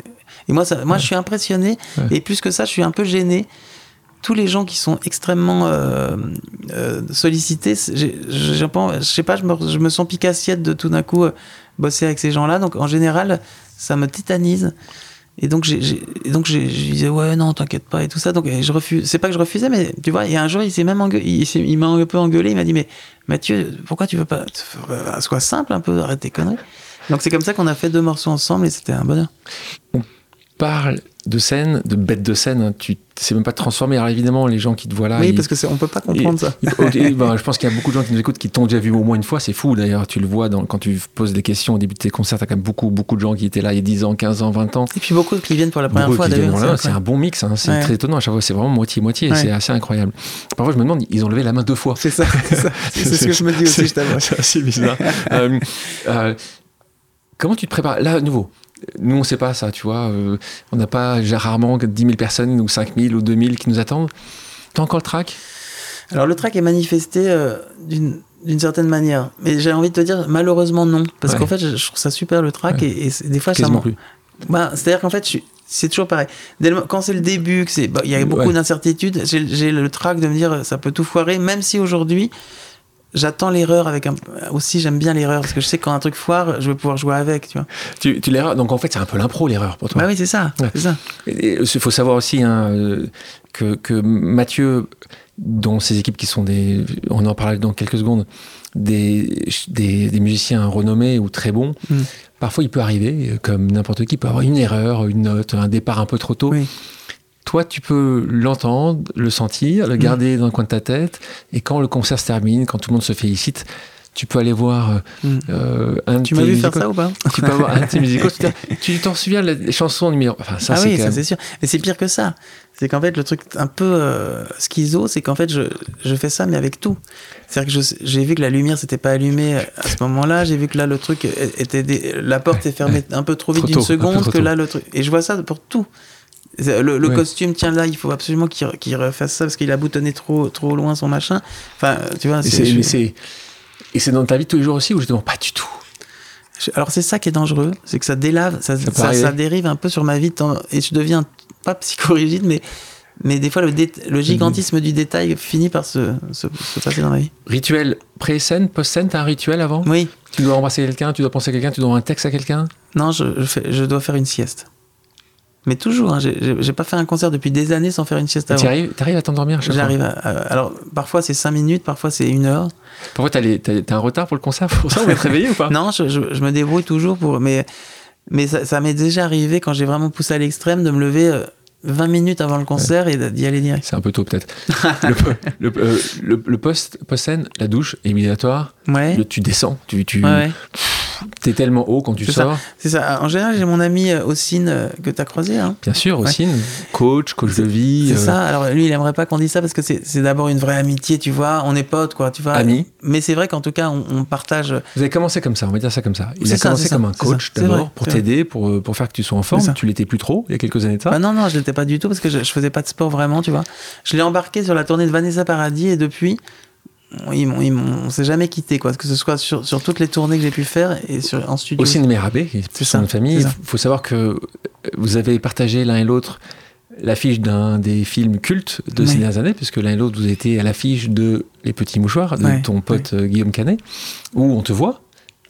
Et moi, ça, moi je suis impressionné. Et plus que ça, je suis un peu gêné. Tous les gens qui sont extrêmement euh, euh, sollicités, je sais pas, je me, je me sens picassiette de tout d'un coup euh, bosser avec ces gens-là. Donc en général, ça me titanise. Et donc, j'ai, donc j'ai, je disais, ouais, non, t'inquiète pas, et tout ça. Donc, je refuse. C'est pas que je refusais, mais tu vois, il y a un jour, il s'est même engueulé, il, m'a un peu engueulé. Il m'a dit, mais Mathieu, pourquoi tu veux pas. Sois simple un peu, arrête tes conneries. Donc, c'est comme ça qu'on a fait deux morceaux ensemble et c'était un bonheur. On parle de scène, de bête de scène. Hein. Tu sais même pas transformer. Alors évidemment, les gens qui te voient là. Oui, parce que on peut pas comprendre ça. Ben, je pense qu'il y a beaucoup de gens qui nous écoutent qui t'ont déjà vu au moins une fois. C'est fou d'ailleurs. Tu le vois dans, quand tu poses des questions au début de tes concerts. T'as quand même beaucoup, beaucoup de gens qui étaient là il y a 10 ans, 15 ans, 20 ans. Et puis beaucoup qui viennent pour la première fois d'ailleurs. C'est un bon mix. Hein. C'est très étonnant. À chaque fois, c'est vraiment moitié-moitié. C'est assez incroyable. Parfois, je me demande, ils ont levé la main deux fois. C'est ça. C'est ce que je me dis aussi, je. C'est assez bizarre. Euh, euh, comment tu te prépares? Là, à nouveau, nous, on ne sait pas ça, tu vois. Euh, on n'a pas, rarement 10 000 personnes ou 5 000 ou 2 000 qui nous attendent. T'as encore le track Alors le trac est manifesté euh, d'une d'une certaine manière, mais j'ai envie de te dire malheureusement non, parce Ouais. qu'en fait je, je trouve ça super le trac Ouais. et, des fois ça Quasiment plus. bah, c'est-à-dire qu'en fait c'est toujours pareil. Dès le- quand c'est le début, bah, il y a beaucoup Ouais. d'incertitudes, j'ai j'ai le trac de me dire ça peut tout foirer, même si aujourd'hui j'attends l'erreur avec un aussi j'aime bien l'erreur parce que je sais que quand un truc foire, je vais pouvoir jouer avec, tu vois. Tu, tu l'erreur. Donc en fait, c'est un peu l'impro l'erreur pour toi. Bah oui c'est ça, Ouais. Il faut savoir aussi hein, euh, que, que Mathieu, dont ses équipes qui sont des, on en parlera dans quelques secondes, des, des, des musiciens renommés ou très bons, Mm. parfois il peut arriver, comme n'importe qui, peut avoir une erreur, une note, un départ un peu trop tôt. Oui. Toi, tu peux l'entendre, le sentir, Mm. le garder dans le coin de ta tête, et quand le concert se termine, quand tout le monde se félicite, tu peux aller voir euh, Mm. euh, un de Tu tes m'as vu faire ça ou pas Tu peux avoir un de tes musicos, tu te- tu t'en souviens les chansons numéro. Enfin, ça, ah c'est oui, ça même- c'est sûr. Mais c'est pire que ça. C'est qu'en fait, le truc un peu euh, schizo, c'est qu'en fait, je, je fais ça, mais avec tout. C'est-à-dire que j'ai vu que la lumière s'était pas allumée à ce moment-là. J'ai vu que là, le truc était. La porte est fermée un peu trop vite d'une seconde, que là, le truc. Et je vois ça pour tout. Le, le Ouais. costume, tiens là, il faut absolument qu'il refasse ça parce qu'il a boutonné trop, trop loin son machin. Enfin, tu vois, Et c'est- dans ta vie de tous les jours aussi ou justement pas du tout? Alors c'est ça qui est dangereux, c'est que ça délave, ça, Ça peut ça, arriver. ça dérive un peu sur ma vie et je deviens pas psychorigide, mais mais des fois le, gigantisme du détail finit par se, se, se passer dans ma vie. Rituel pré-scène, post-scène, t'as un rituel avant? Oui, Tu dois embrasser quelqu'un, tu dois penser à quelqu'un, tu dois un texte à quelqu'un? Non, je, je, fais- je dois faire une sieste. Mais toujours, hein, j'ai- pas fait un concert depuis des années sans faire une sieste avant. arrives, t'arrives à t'endormir chaque fois J'arrive alors parfois c'est 5 minutes, parfois c'est une heure. Parfois t'as, un retard pour le concert pour ça, on va te réveiller ou pas? Non, je, je- je me débrouille toujours pour. Mais, mais ça, ça m'est déjà arrivé quand j'ai vraiment poussé à l'extrême de me lever euh, 20 minutes avant le concert et d'y aller direct. C'est un peu tôt peut-être. le, le, euh, le- le post, post-scène, la douche, éliminatoire, Ouais. tu descends, tu, tu ouais, ouais. T'es tellement haut quand tu sors. C'est ça. En général, j'ai mon ami euh, Ossine euh, que tu as croisé. Hein. Bien sûr aussi, coach, coach de vie, C'est euh, ça. Alors lui, il aimerait pas qu'on dise ça parce que c'est d'abord une vraie amitié, tu vois. On est potes, quoi, tu vois. Ami. Mais c'est vrai qu'en tout cas, on, on partage. Vous avez commencé comme ça, on va dire ça comme ça. Il a ça, commencé ça, comme un coach d'abord pour t'aider, pour, euh, pour faire que tu sois en forme. Tu l'étais plus trop il y a quelques années de ça. Bah non, non, je l'étais pas du tout parce que je, je faisais pas de sport vraiment, tu vois. Je l'ai embarqué sur la tournée de Vanessa Paradis et depuis, ils m'ont, ils m'ont- on s'est jamais quitté, quoi. Que ce soit sur, sur toutes les tournées que j'ai pu faire et sur, en studio. Aussi une Mérabé, qui est ça, famille. c'est Il faut savoir que vous avez partagé l'un et l'autre l'affiche d'un des films cultes de ces dernières années, puisque l'un et l'autre, vous étiez à l'affiche de Les Petits Mouchoirs, de ton pote euh, Guillaume Canet, où on te voit.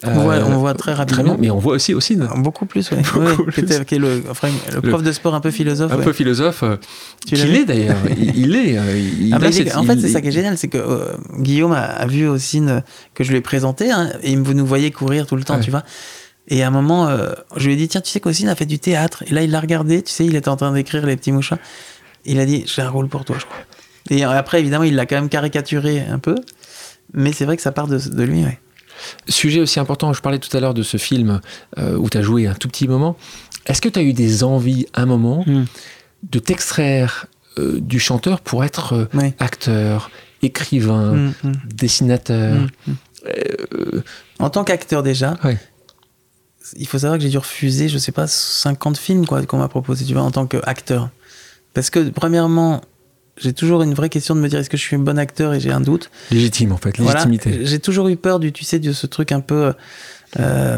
On, voit, Euh, on voit très rapidement. mais on voit aussi aussi Beaucoup plus, ouais. Beaucoup Ouais, plus. Qui, était- qui est le, enfin, le prof de sport un peu philosophe. un ouais. peu philosophe, euh, qu'il est d'ailleurs. il, il est. euh, il Ah bah, cette- en fait, c'est ça qui est génial, c'est que euh, Guillaume a, a vu aussi une- que je lui ai présenté, hein, et il me nous voyait courir tout le temps, tu vois. Et à un moment, euh, je lui ai dit, tiens, tu sais qu'Ossine a fait du théâtre. Et là, il l'a regardé, tu sais, il était en train d'écrire Les Petits Mouchoirs. Il a dit, j'ai un rôle pour toi, je crois. Et après, évidemment, il l'a quand même caricaturé un peu. Mais c'est vrai que ça part de, de lui, ouais. Sujet aussi important, je parlais tout à l'heure de ce film euh, où tu as joué un tout petit moment. Est-ce que tu as eu des envies, un moment, Mm. de t'extraire euh, du chanteur pour être euh, acteur, écrivain, Mm, mm, dessinateur En tant qu'acteur déjà, il faut savoir que j'ai dû refuser, je sais pas, 50 films quoi qu'on m'a proposé, tu vois, en tant qu'acteur. Parce que, premièrement, j'ai toujours une vraie question de me dire est-ce que je suis un bon acteur et j'ai un doute? Légitime en fait, Voilà. légitimité. J'ai toujours eu peur du, tu sais, de ce truc un peu, euh,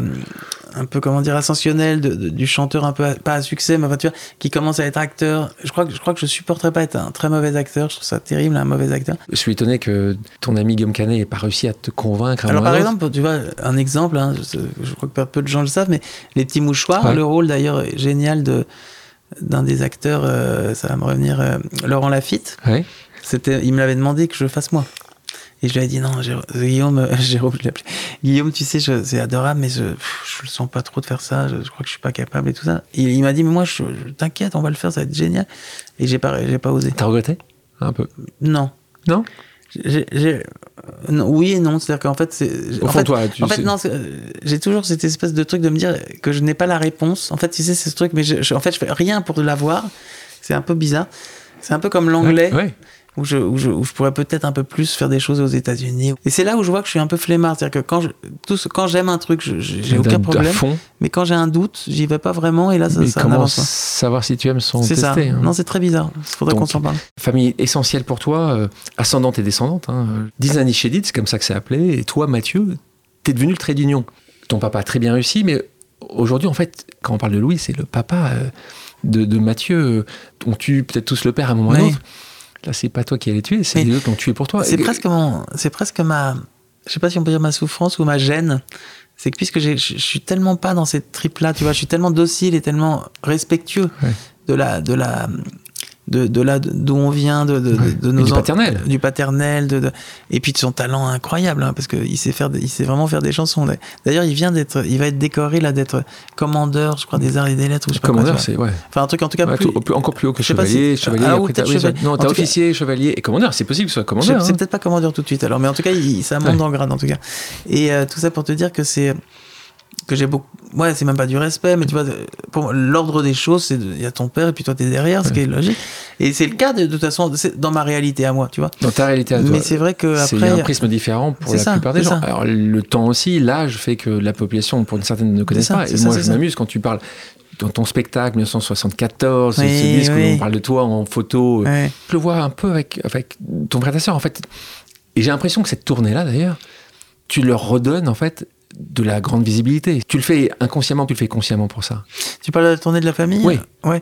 un peu comment dire, ascensionnel de- de- du chanteur un peu à- pas à succès, mais enfin, tu vois, qui commence à être acteur. Je crois que je crois que je supporterais pas être un très mauvais acteur. Je trouve ça terrible, un mauvais acteur. Je suis étonné que ton ami Guillaume Canet n'ait pas réussi à te convaincre. à Alors par exemple, tu vois, un exemple, hein, je, je crois que peu de gens le savent, mais les petits mouchoirs, Ouais. le rôle d'ailleurs génial de d'un des acteurs, euh, ça va me revenir, euh, Laurent Lafitte. Ouais. C'était, il me l'avait demandé que je le fasse moi. Et je lui ai dit non, Jérôme, Guillaume, euh, Jérôme, je l'appelais. Guillaume, tu sais, c'est adorable, mais je, je le sens pas trop de faire ça. Je, je crois que je suis pas capable et tout ça. Et il m'a dit mais moi, je, je- t'inquiète, on va le faire, ça va être génial. Et j'ai pas, j'ai pas osé. T'as regretté Un peu? Non. Non? J'ai- oui et non, c'est-à-dire qu'en fait, c'est. Au en fond, fait, toi, tu en fait, sais- non, j'ai toujours cette espèce de truc de me dire que je n'ai pas la réponse. En fait, tu sais, c'est ce truc, mais je, je- en fait, je fais rien pour l'avoir. C'est un peu bizarre. C'est un peu comme l'anglais. Ouais. Où je, où je, où je pourrais peut-être un peu plus faire des choses aux États-Unis. Et c'est là où je vois que je suis un peu flemmard. C'est-à-dire que quand je, tout ce- quand j'aime un truc, j'ai aucun problème. fond. Mais quand j'ai un doute, j'y vais pas vraiment et là, ça, Mais ça comment pas. savoir si tu aimes sans C'est tester ça. hein. Non, c'est très bizarre. Il faudrait qu'on s'en parle. Famille essentielle pour toi, euh, ascendante et descendante. Hein. Disney Chédid, c'est comme ça que c'est appelé. Et toi, Mathieu, t'es devenu le trait d'union. Ton papa a très bien réussi, mais aujourd'hui, en fait, quand on parle de Louis, c'est le papa euh, de, de Mathieu. On tue peut-être tous le père à un moment ou à un autre? Là, c'est pas toi qui allais tuer, c'est les autres qui ont tué pour toi. C'est presque mon, c'est presque ma, je sais pas si on peut dire ma souffrance ou ma gêne. C'est que puisque je suis tellement pas dans cette trip-là, tu vois, je suis tellement docile et tellement respectueux Ouais. de la, de la, de, de là d'où on vient, de, de, Ouais. de Et nos du paternel. du paternel, de, et puis de son talent incroyable, hein, parce qu'il sait faire, il sait vraiment faire des chansons. D'ailleurs, il vient d'être, il va être décoré là d'être commandeur, je crois, des arts et des lettres ou je sais pas Commandeur, c'est ouais. Enfin, un truc en tout cas Ouais, plus. tout- plus- encore plus haut que chevalier, si- chevalier. Ah, après, peut-être oui, chevalier. Non, t'as cas- officier, chevalier et commandeur. C'est possible que ce soit commandeur. C'est hein. peut-être pas commandeur tout de suite, alors, mais en tout cas, il- ça monte en grade, en tout cas. Et euh, tout ça pour te dire que c'est que j'ai beaucoup. Ouais, c'est même pas du respect, mais tu vois, pour l'ordre des choses, c'est il y a ton père et puis toi t'es derrière, ce qui est logique. Et c'est le cas de, de toute façon c'est dans ma réalité à moi, tu vois. Dans ta réalité à toi. Mais c'est vrai que C'est après, un prisme différent pour C'est la ça, plupart des c'est gens. ça. Alors le temps aussi, l'âge fait que la population, pour une certaine, ne connaît pas. c'est Et moi, c'est je ça. m'amuse quand tu parles dans ton spectacle 1974, Oui, ce disque oui. où on parle de toi en photo. Ouais. Je le vois un peu avec, avec ton frère et ta sœur, en fait. Et j'ai l'impression que cette tournée-là, d'ailleurs, tu leur redonnes, en fait, de la grande visibilité. Tu le fais inconsciemment, tu le fais consciemment pour ça. Tu parles de la tournée de la famille? Oui. Ouais.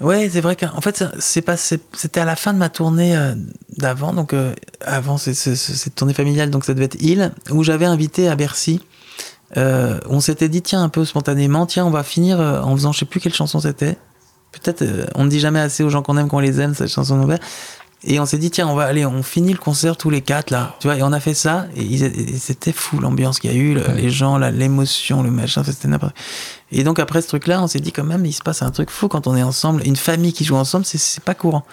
Ouais, c'est vrai qu'en fait, c'est pas, c'était à la fin de ma tournée euh, d'avant, donc euh, avant cette tournée familiale, donc ça devait être Île, où j'avais invité à Bercy. euh, on s'était dit, tiens, un peu spontanément, tiens, on va finir euh, en faisant, je sais plus quelle chanson c'était. Peut-être, on ne dit jamais assez aux gens qu'on aime qu'on les aime, cette chanson nouvelle. Et on s'est dit, tiens, on va aller, on finit le concert tous les quatre, là. Tu vois, et on a fait ça, et, c'était fou l'ambiance qu'il y a eu, Ouais. les gens, l'émotion, le machin, c'était n'importe Et donc, après ce truc-là, on s'est dit, quand même, il se passe un truc fou quand on est ensemble. Une famille qui joue ensemble, c'est- pas courant.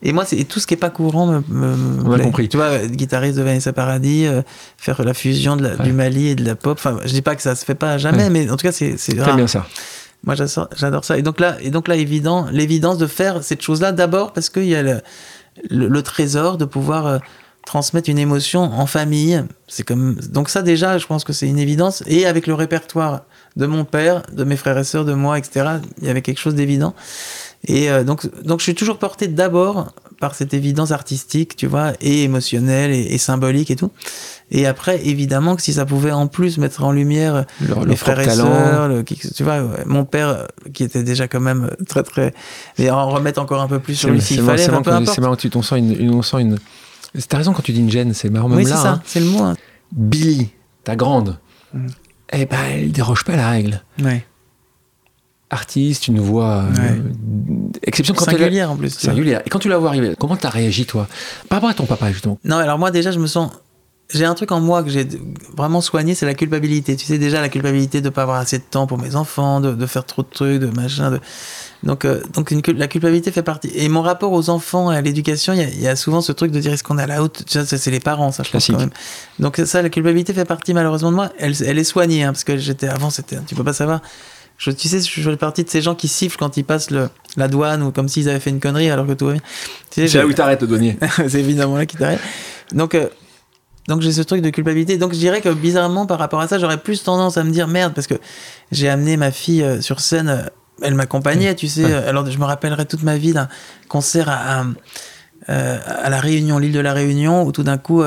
Et moi, c'est tout ce qui est pas courant me, me, me On a plaît. compris. Tu vois, guitariste de Vanessa Paradis, euh, faire la fusion de la- Ouais. du Mali et de la pop. Enfin, je dis pas que ça se fait pas jamais, Ouais. mais en tout cas, c'est c'est bien ça. Moi, j'adore j'adore ça. Et donc là, et donc là, évident, l'évidence de faire cette chose-là, d'abord parce qu'il y a le, le, trésor de pouvoir euh, transmettre une émotion en famille. C'est comme donc ça déjà, je pense que c'est une évidence. Et avec le répertoire de mon père, de mes frères et sœurs, de moi, etc. Il y avait quelque chose d'évident. Et euh, donc, donc je suis toujours porté d'abord par cette évidence artistique, tu vois, et émotionnelle et symbolique et tout. Et après, évidemment que si ça pouvait en plus mettre en lumière mes leur frères et sœurs, le- tu vois, mon père euh, qui était déjà quand même euh, très très, mais en remettre encore un peu plus sur C'est lui c'est s'il fallait, c'est marrant c'est tu on sent une, une- on sent une. T'as raison quand tu dis une gêne, c'est marrant même Oui, c'est là. ça, hein. c'est le mot. hein. Billy, ta grande, Mm. eh ben, elle déroge pas à la règle. Ouais. Artiste, une voix euh, Ouais. exception quand Singulière en plus. singulière. Et quand tu la vois arriver, comment t'as réagi toi? Par rapport à ton papa justement. Non, alors moi déjà, je me sens. J'ai un truc en moi que j'ai vraiment soigné, c'est la culpabilité. Tu sais déjà la culpabilité de pas avoir assez de temps pour mes enfants, de, de faire trop de trucs, de machin. De... Donc, euh, donc une, la culpabilité fait partie. Et mon rapport aux enfants et à l'éducation, il y a- il y, a souvent ce truc de dire est-ce qu'on est à la haute. Tu vois, ça, c'est les parents, ça je pense Classique. quand même. Donc ça, la culpabilité fait partie malheureusement de moi. Elle, elle est soignée, hein, parce que j'étais avant, c'était, tu peux pas savoir. Je, tu sais, je fais partie de ces gens qui sifflent quand ils passent le, la douane ou comme s'ils avaient fait une connerie alors que tout va bien. Tu sais, C'est là où t'arrêtes le douanier. c'est évidemment là qui t'arrête. Donc, euh, donc j'ai ce truc de culpabilité. Donc je dirais que bizarrement, par rapport à ça, j'aurais plus tendance à me dire merde, parce que j'ai amené ma fille euh, sur scène, euh, elle m'accompagnait, tu sais. Alors je me rappellerai toute ma vie d'un concert à, à, euh, à La Réunion, l'île de la Réunion, où tout d'un coup.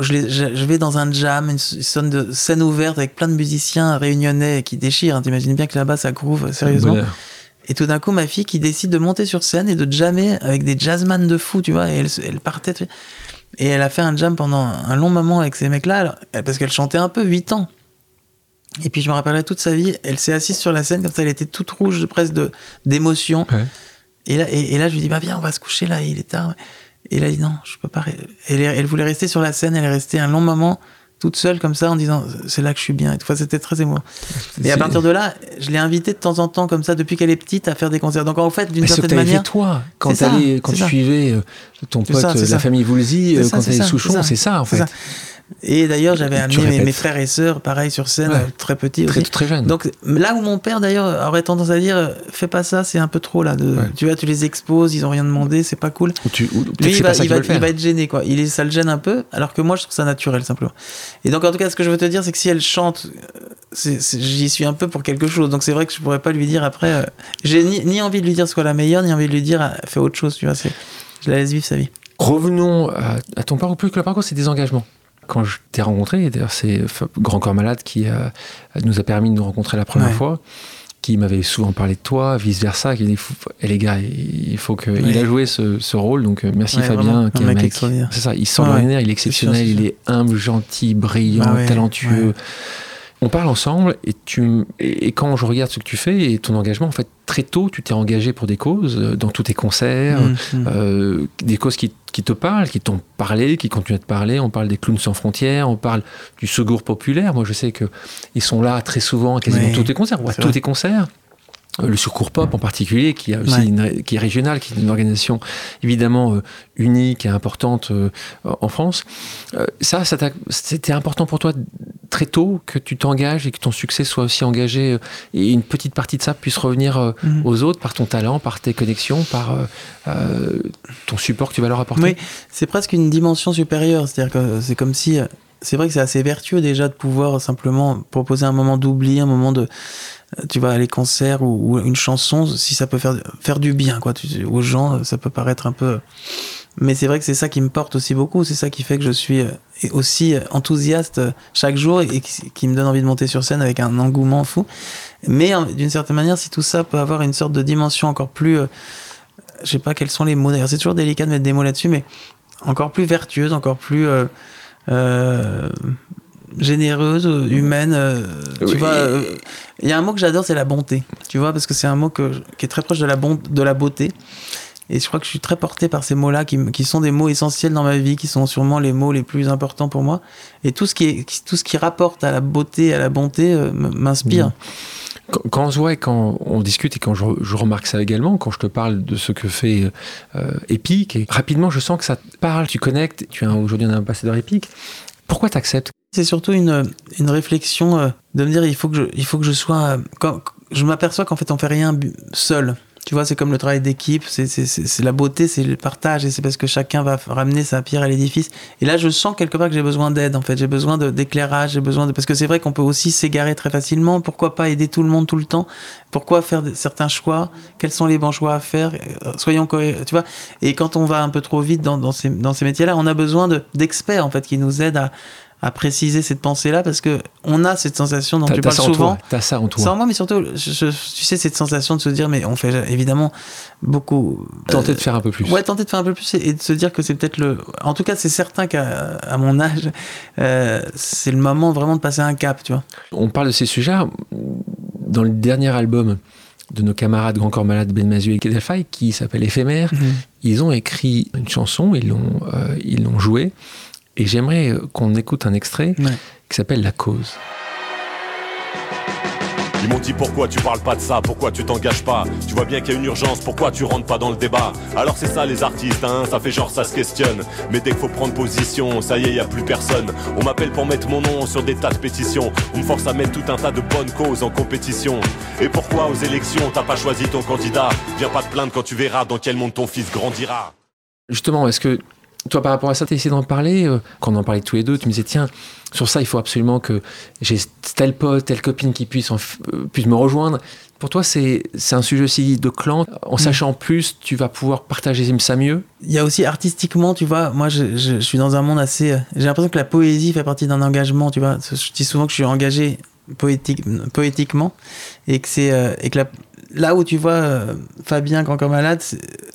je, les- je- je vais dans un jam, une scène, de, scène ouverte avec plein de musiciens réunionnais qui déchirent. hein. T'imagines bien que là-bas ça groove sérieusement. Bonheur. Et tout d'un coup, ma fille qui décide de monter sur scène et de jammer avec des jazzman de fou, tu vois. Et elle, partait. tu. Et elle a fait un jam pendant un long moment avec ces mecs-là, parce qu'elle chantait un peu 8 ans. Et puis je me rappellerai toute sa vie, elle s'est assise sur la scène comme ça, elle était toute rouge presque de- d'émotion. Ouais. Et, là, et, et là, je lui dis, bah viens, on va se coucher là, il est tard. Et là, il dit, non, je peux pas. elle voulait rester sur la scène, elle est restée un long moment toute seule comme ça en disant, c'est là que je suis bien. Et. Enfin, c'était très émouvant. Et à partir de là, je l'ai invitée de temps en temps, comme ça, depuis qu'elle est petite, à faire des concerts. Donc en fait, d'une certaine manière. toi quand, t'allais- quand tu suivais euh, ton pote, ça, euh, la ça. famille C'est euh, quand c'est t'allais ça, Souchon, c'est ça. en fait. Et d'ailleurs, j'avais amené mes, frères et sœurs, pareil, sur scène, Ouais. très petits Très, très jeune. Donc là où mon père d'ailleurs aurait tendance à dire fais pas ça c'est un peu trop là de, Ouais. tu vois tu les exposes ils ont rien demandé c'est pas cool Ou tu, ou lui il va, il, il être gêné quoi il est, ça le gêne un peu alors que moi je trouve ça naturel simplement et donc en tout cas ce que je veux te dire c'est que si elle chante euh, j'y suis un peu pour quelque chose donc c'est vrai que je pourrais pas lui dire après euh, j'ai ni, ni envie de lui dire soit la meilleure ni envie de lui dire euh, fais autre chose tu vois je la laisse vivre sa vie Revenons à, à ton parcours. Plus que le parcours, c'est des engagements. Quand je t'ai rencontré, d'ailleurs c'est Grand Corps Malade qui euh, nous a permis de nous rencontrer la première Ouais. fois, qui m'avait souvent parlé de toi, vice versa, qui dit eh, les gars, il faut que Ouais. il a joué ce, ce rôle, donc euh, merci Ouais, Fabien, qui un est un mec c'est ça, il sort de il est exceptionnel, sûr, il est humble, gentil, brillant, Ah talentueux. On parle ensemble et, tu, et quand je regarde ce que tu fais et ton engagement, en fait, très tôt, tu t'es engagé pour des causes, euh, dans tous tes concerts, Mm, mm. euh, des causes qui, qui te parlent, qui t'ont parlé, qui continuent à te parler. On parle des clowns sans frontières, on parle du secours populaire. Moi, je sais que ils sont là très souvent à quasiment Oui, tous tes concerts, à tous tes concerts. Euh, Le Secours Pop en particulier, qui, a aussi Ouais. une- qui est régionale, qui est une organisation évidemment euh, unique et importante euh, en France. Euh, ça, ça t'a- c'était important pour toi très tôt que tu t'engages et que ton succès soit aussi engagé et une petite partie de ça puisse revenir Mhm. aux autres par ton talent, par tes connexions, par ton support que tu vas leur apporter? Oui, c'est presque une dimension supérieure. C'est-à-dire que c'est comme si. C'est vrai que c'est assez vertueux déjà de pouvoir simplement proposer un moment d'oubli, un moment de. Tu vois, les concerts ou, une chanson, si ça peut faire, faire du bien, quoi. Aux gens, ça peut paraître un peu. Mais c'est vrai que c'est ça qui me porte aussi beaucoup. C'est ça qui fait que je suis euh, aussi enthousiaste chaque jour et qui, me donne envie de monter sur scène avec un engouement fou. Mais d'une certaine manière, si tout ça peut avoir une sorte de dimension encore plus. euh, je sais pas quels sont les mots d'ailleurs, c'est toujours délicat de mettre des mots là-dessus, mais encore plus vertueuse, encore plus euh, généreuse, humaine. euh, Oui. Tu vois, euh, il y a un mot que j'adore, c'est la bonté. Tu vois, parce que c'est un mot que, qui est très proche de la, bon, de la beauté. Et je crois que je suis très porté par ces mots-là, qui, qui sont des mots essentiels dans ma vie, qui sont sûrement les mots les plus importants pour moi. Et tout ce qui, est, tout ce qui rapporte à la beauté, à la bonté, euh, m'inspire. Mhm. Quand, quand on se voit et quand on discute et quand je, je remarque ça également, quand je te parle de ce que fait euh, Epic, et rapidement je sens que ça te parle, tu connectes, tu es aujourd'hui un ambassadeur Epic. Pourquoi tu acceptes C'est surtout une, une réflexion euh, de me dire il faut que je, il faut que je sois. euh, Quand, je m'aperçois qu'en fait on fait rien seul. Tu vois, c'est comme le travail d'équipe, c'est la beauté, c'est le partage, et c'est parce que chacun va ramener sa pierre à l'édifice. Et là, je sens quelque part que j'ai besoin d'aide, en fait. J'ai besoin d'éclairage, j'ai besoin de. Parce que c'est vrai qu'on peut aussi s'égarer très facilement. Pourquoi pas aider tout le monde tout le temps? Pourquoi faire certains choix? Quels sont les bons choix à faire? Euh, Soyons cohérents, tu vois. Et quand on va un peu trop vite dans, dans ces, dans ces métiers-là, on a besoin de- d'experts, en fait, qui nous aident à, à préciser cette pensée-là, parce que on a cette sensation dont tu parles souvent. t'as ça en toi. Ça en moi, mais surtout, je- je- tu sais, cette sensation de se dire, mais on fait évidemment beaucoup. Tenter euh, de faire un peu plus. Ouais, tenter de faire un peu plus et, et de se dire que c'est peut-être le. En tout cas, c'est certain qu'à à mon âge, euh, c'est le moment vraiment de passer un cap, tu vois. On parle de ces sujets dans le dernier album de nos camarades Grand Corps Malade, Ben Mazu et Kedelfai, qui s'appelle Éphémère. Ils ont écrit une chanson, ils l'ont euh, ils l'ont jouée, et j'aimerais euh, qu'on écoute un extrait Ouais. qui s'appelle La Cause. Ils m'ont dit pourquoi tu parles pas de ça, pourquoi tu t'engages pas? Tu vois bien qu'il y a une urgence, pourquoi tu rentres pas dans le débat? Alors c'est ça les artistes, hein, ça fait genre ça se questionne. Mais dès qu'il faut prendre position, ça y est, y a plus personne. On m'appelle pour mettre mon nom sur des tas de pétitions. On me force à mettre tout un tas de bonnes causes en compétition. Et pourquoi aux élections t'as pas choisi ton candidat? Viens pas te plaindre quand tu verras dans quel monde ton fils grandira. Justement, est-ce que toi, par rapport à ça, tu as essayé d'en parler euh, Quand on en parlait tous les deux, tu me disais, tiens, sur ça, il faut absolument que j'ai tel pote, telle copine qui puisse, en euh, puisse me rejoindre. Pour toi, c'est un sujet aussi de clan. En sachant plus, tu vas pouvoir partager ça mieux. Il y a aussi artistiquement, tu vois, moi je, je- je suis dans un monde assez. euh, J'ai l'impression que la poésie fait partie d'un engagement, tu vois. Je dis souvent que je suis engagé poétique, poétiquement et que c'est euh, et que la- là où tu vois euh, Fabien quand comme malade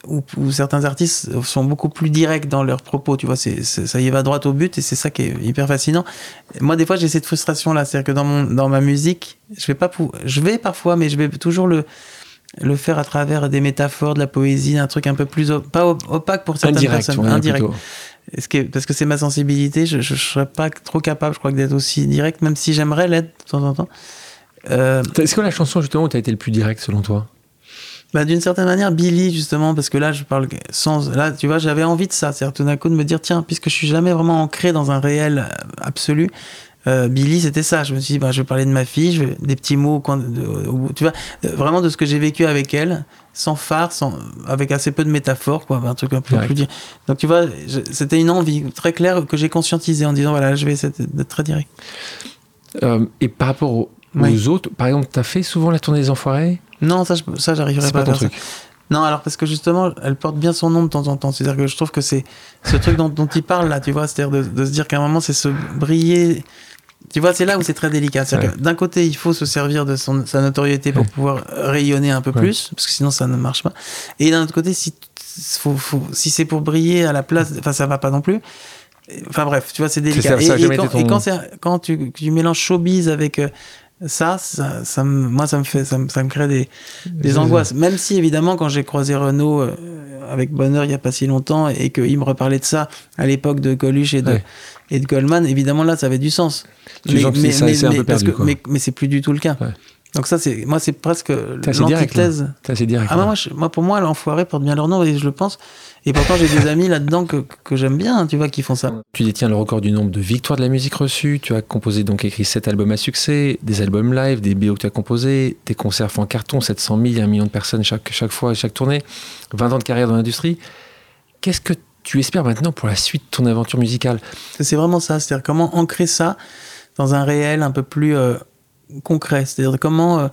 ou, ou certains artistes sont beaucoup plus directs dans leurs propos, tu vois, c'est ça y va droit au but et c'est ça qui est hyper fascinant. Moi des fois j'ai cette frustration là, c'est-à-dire que dans mon dans ma musique, je vais pas pou- je vais parfois mais je vais toujours le le faire à travers des métaphores, de la poésie, un truc un peu plus op- pas op- opaque pour certaines Indirect, personnes, indirect. parce que c'est ma sensibilité, je, je serais pas trop capable, je crois, d'être aussi direct, même si j'aimerais l'être de temps en temps. Euh, Est-ce que la chanson, justement, où tu as été le plus direct selon toi? Bah, d'une certaine manière, Billy, justement, parce que là, je parle sans. Là, tu vois, j'avais envie de ça. C'est-à-dire, tout d'un coup, de me dire, tiens, puisque je suis jamais vraiment ancré dans un réel absolu, euh, Billy, c'était ça. Je me suis dit, bah, je vais parler de ma fille, je vais, des petits mots, tu vois, euh, vraiment de ce que j'ai vécu avec elle, sans phare, sans, avec assez peu de métaphores, quoi, un truc un peu plus dire. Donc, tu vois, c'était une envie très claire que j'ai conscientisée en disant, voilà, je vais essayer d'être très direct. Euh, et par rapport aux, autres, par exemple, tu as fait souvent la tournée des Enfoirés? Non, ça, ça j'arriverai pas, à faire Non, alors parce que justement, elle porte bien son nom de temps en temps. C'est-à-dire que je trouve que c'est ce truc dont, dont il parle là, tu vois, c'est-à-dire de, se dire qu'à un moment, c'est se briller. Tu vois, c'est là où c'est très délicat. D'un côté, il faut se servir de son, sa notoriété pour pouvoir rayonner un peu plus, parce que sinon ça ne marche pas. Et d'un autre côté, si, faut, faut, si c'est pour briller à la place, enfin, ça va pas non plus. Enfin bref, tu vois, c'est délicat. et, et, quand, quand, tu, tu, mélanges showbiz avec euh, ça, ça, ça me, moi, ça me fait, ça me, ça me crée des, des angoisses. Même si, évidemment, quand j'ai croisé Renault euh, avec Bonheur il n'y a pas si longtemps et qu'il me reparlait de ça à l'époque de Coluche et de, et de Goldman, évidemment, là, ça avait du sens. mais, mais, mais, mais, c'est plus du tout le cas. Donc ça, c'est moi, c'est presque l'antithèse. C'est direct. Ah, moi, moi, pour moi, l'enfoiré porte bien leur nom et je le pense. Et pourtant, j'ai des amis là-dedans que, que j'aime bien, tu vois, qui font ça. Tu détiens le record du nombre de victoires de la musique reçue. Tu as composé, donc écrit 7 albums à succès, des albums live, des BO que tu as composés, des concerts en carton, 700 000, 1 million de personnes chaque, chaque fois, chaque tournée, 20 ans de carrière dans l'industrie. Qu'est-ce que tu espères maintenant pour la suite de ton aventure musicale? C'est vraiment ça, c'est-à-dire comment ancrer ça dans un réel un peu plus euh, concret, c'est-à-dire comment euh,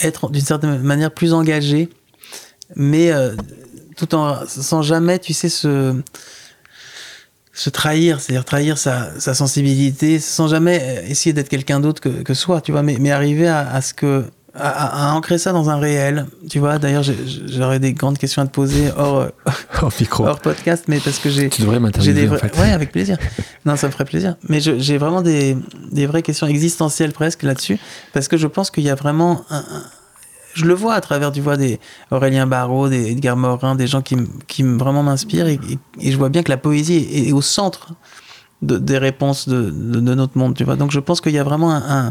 être d'une certaine manière plus engagé, mais euh, tout en sans jamais, tu sais, se se trahir, c'est-à-dire trahir sa, sa, sensibilité, sans jamais essayer d'être quelqu'un d'autre que, que, soi, tu vois, mais, mais arriver à, à ce que à, ancrer ça dans un réel. Tu vois, d'ailleurs, j'aurais des grandes questions à te poser hors, hors, micro. hors podcast, mais parce que j'ai. Tu devrais m'interviewer. En fait. Ouais, avec plaisir. non, ça me ferait plaisir. Mais j'ai vraiment des, des, vraies questions existentielles presque là-dessus, parce que je pense qu'il y a vraiment un, je le vois à travers, tu vois, des Aurélien Barraud, des Edgar Morin, des gens qui, qui vraiment m'inspirent, et, et, je vois bien que la poésie est, au centre de, des réponses de, de, notre monde, tu vois. Donc je pense qu'il y a vraiment un,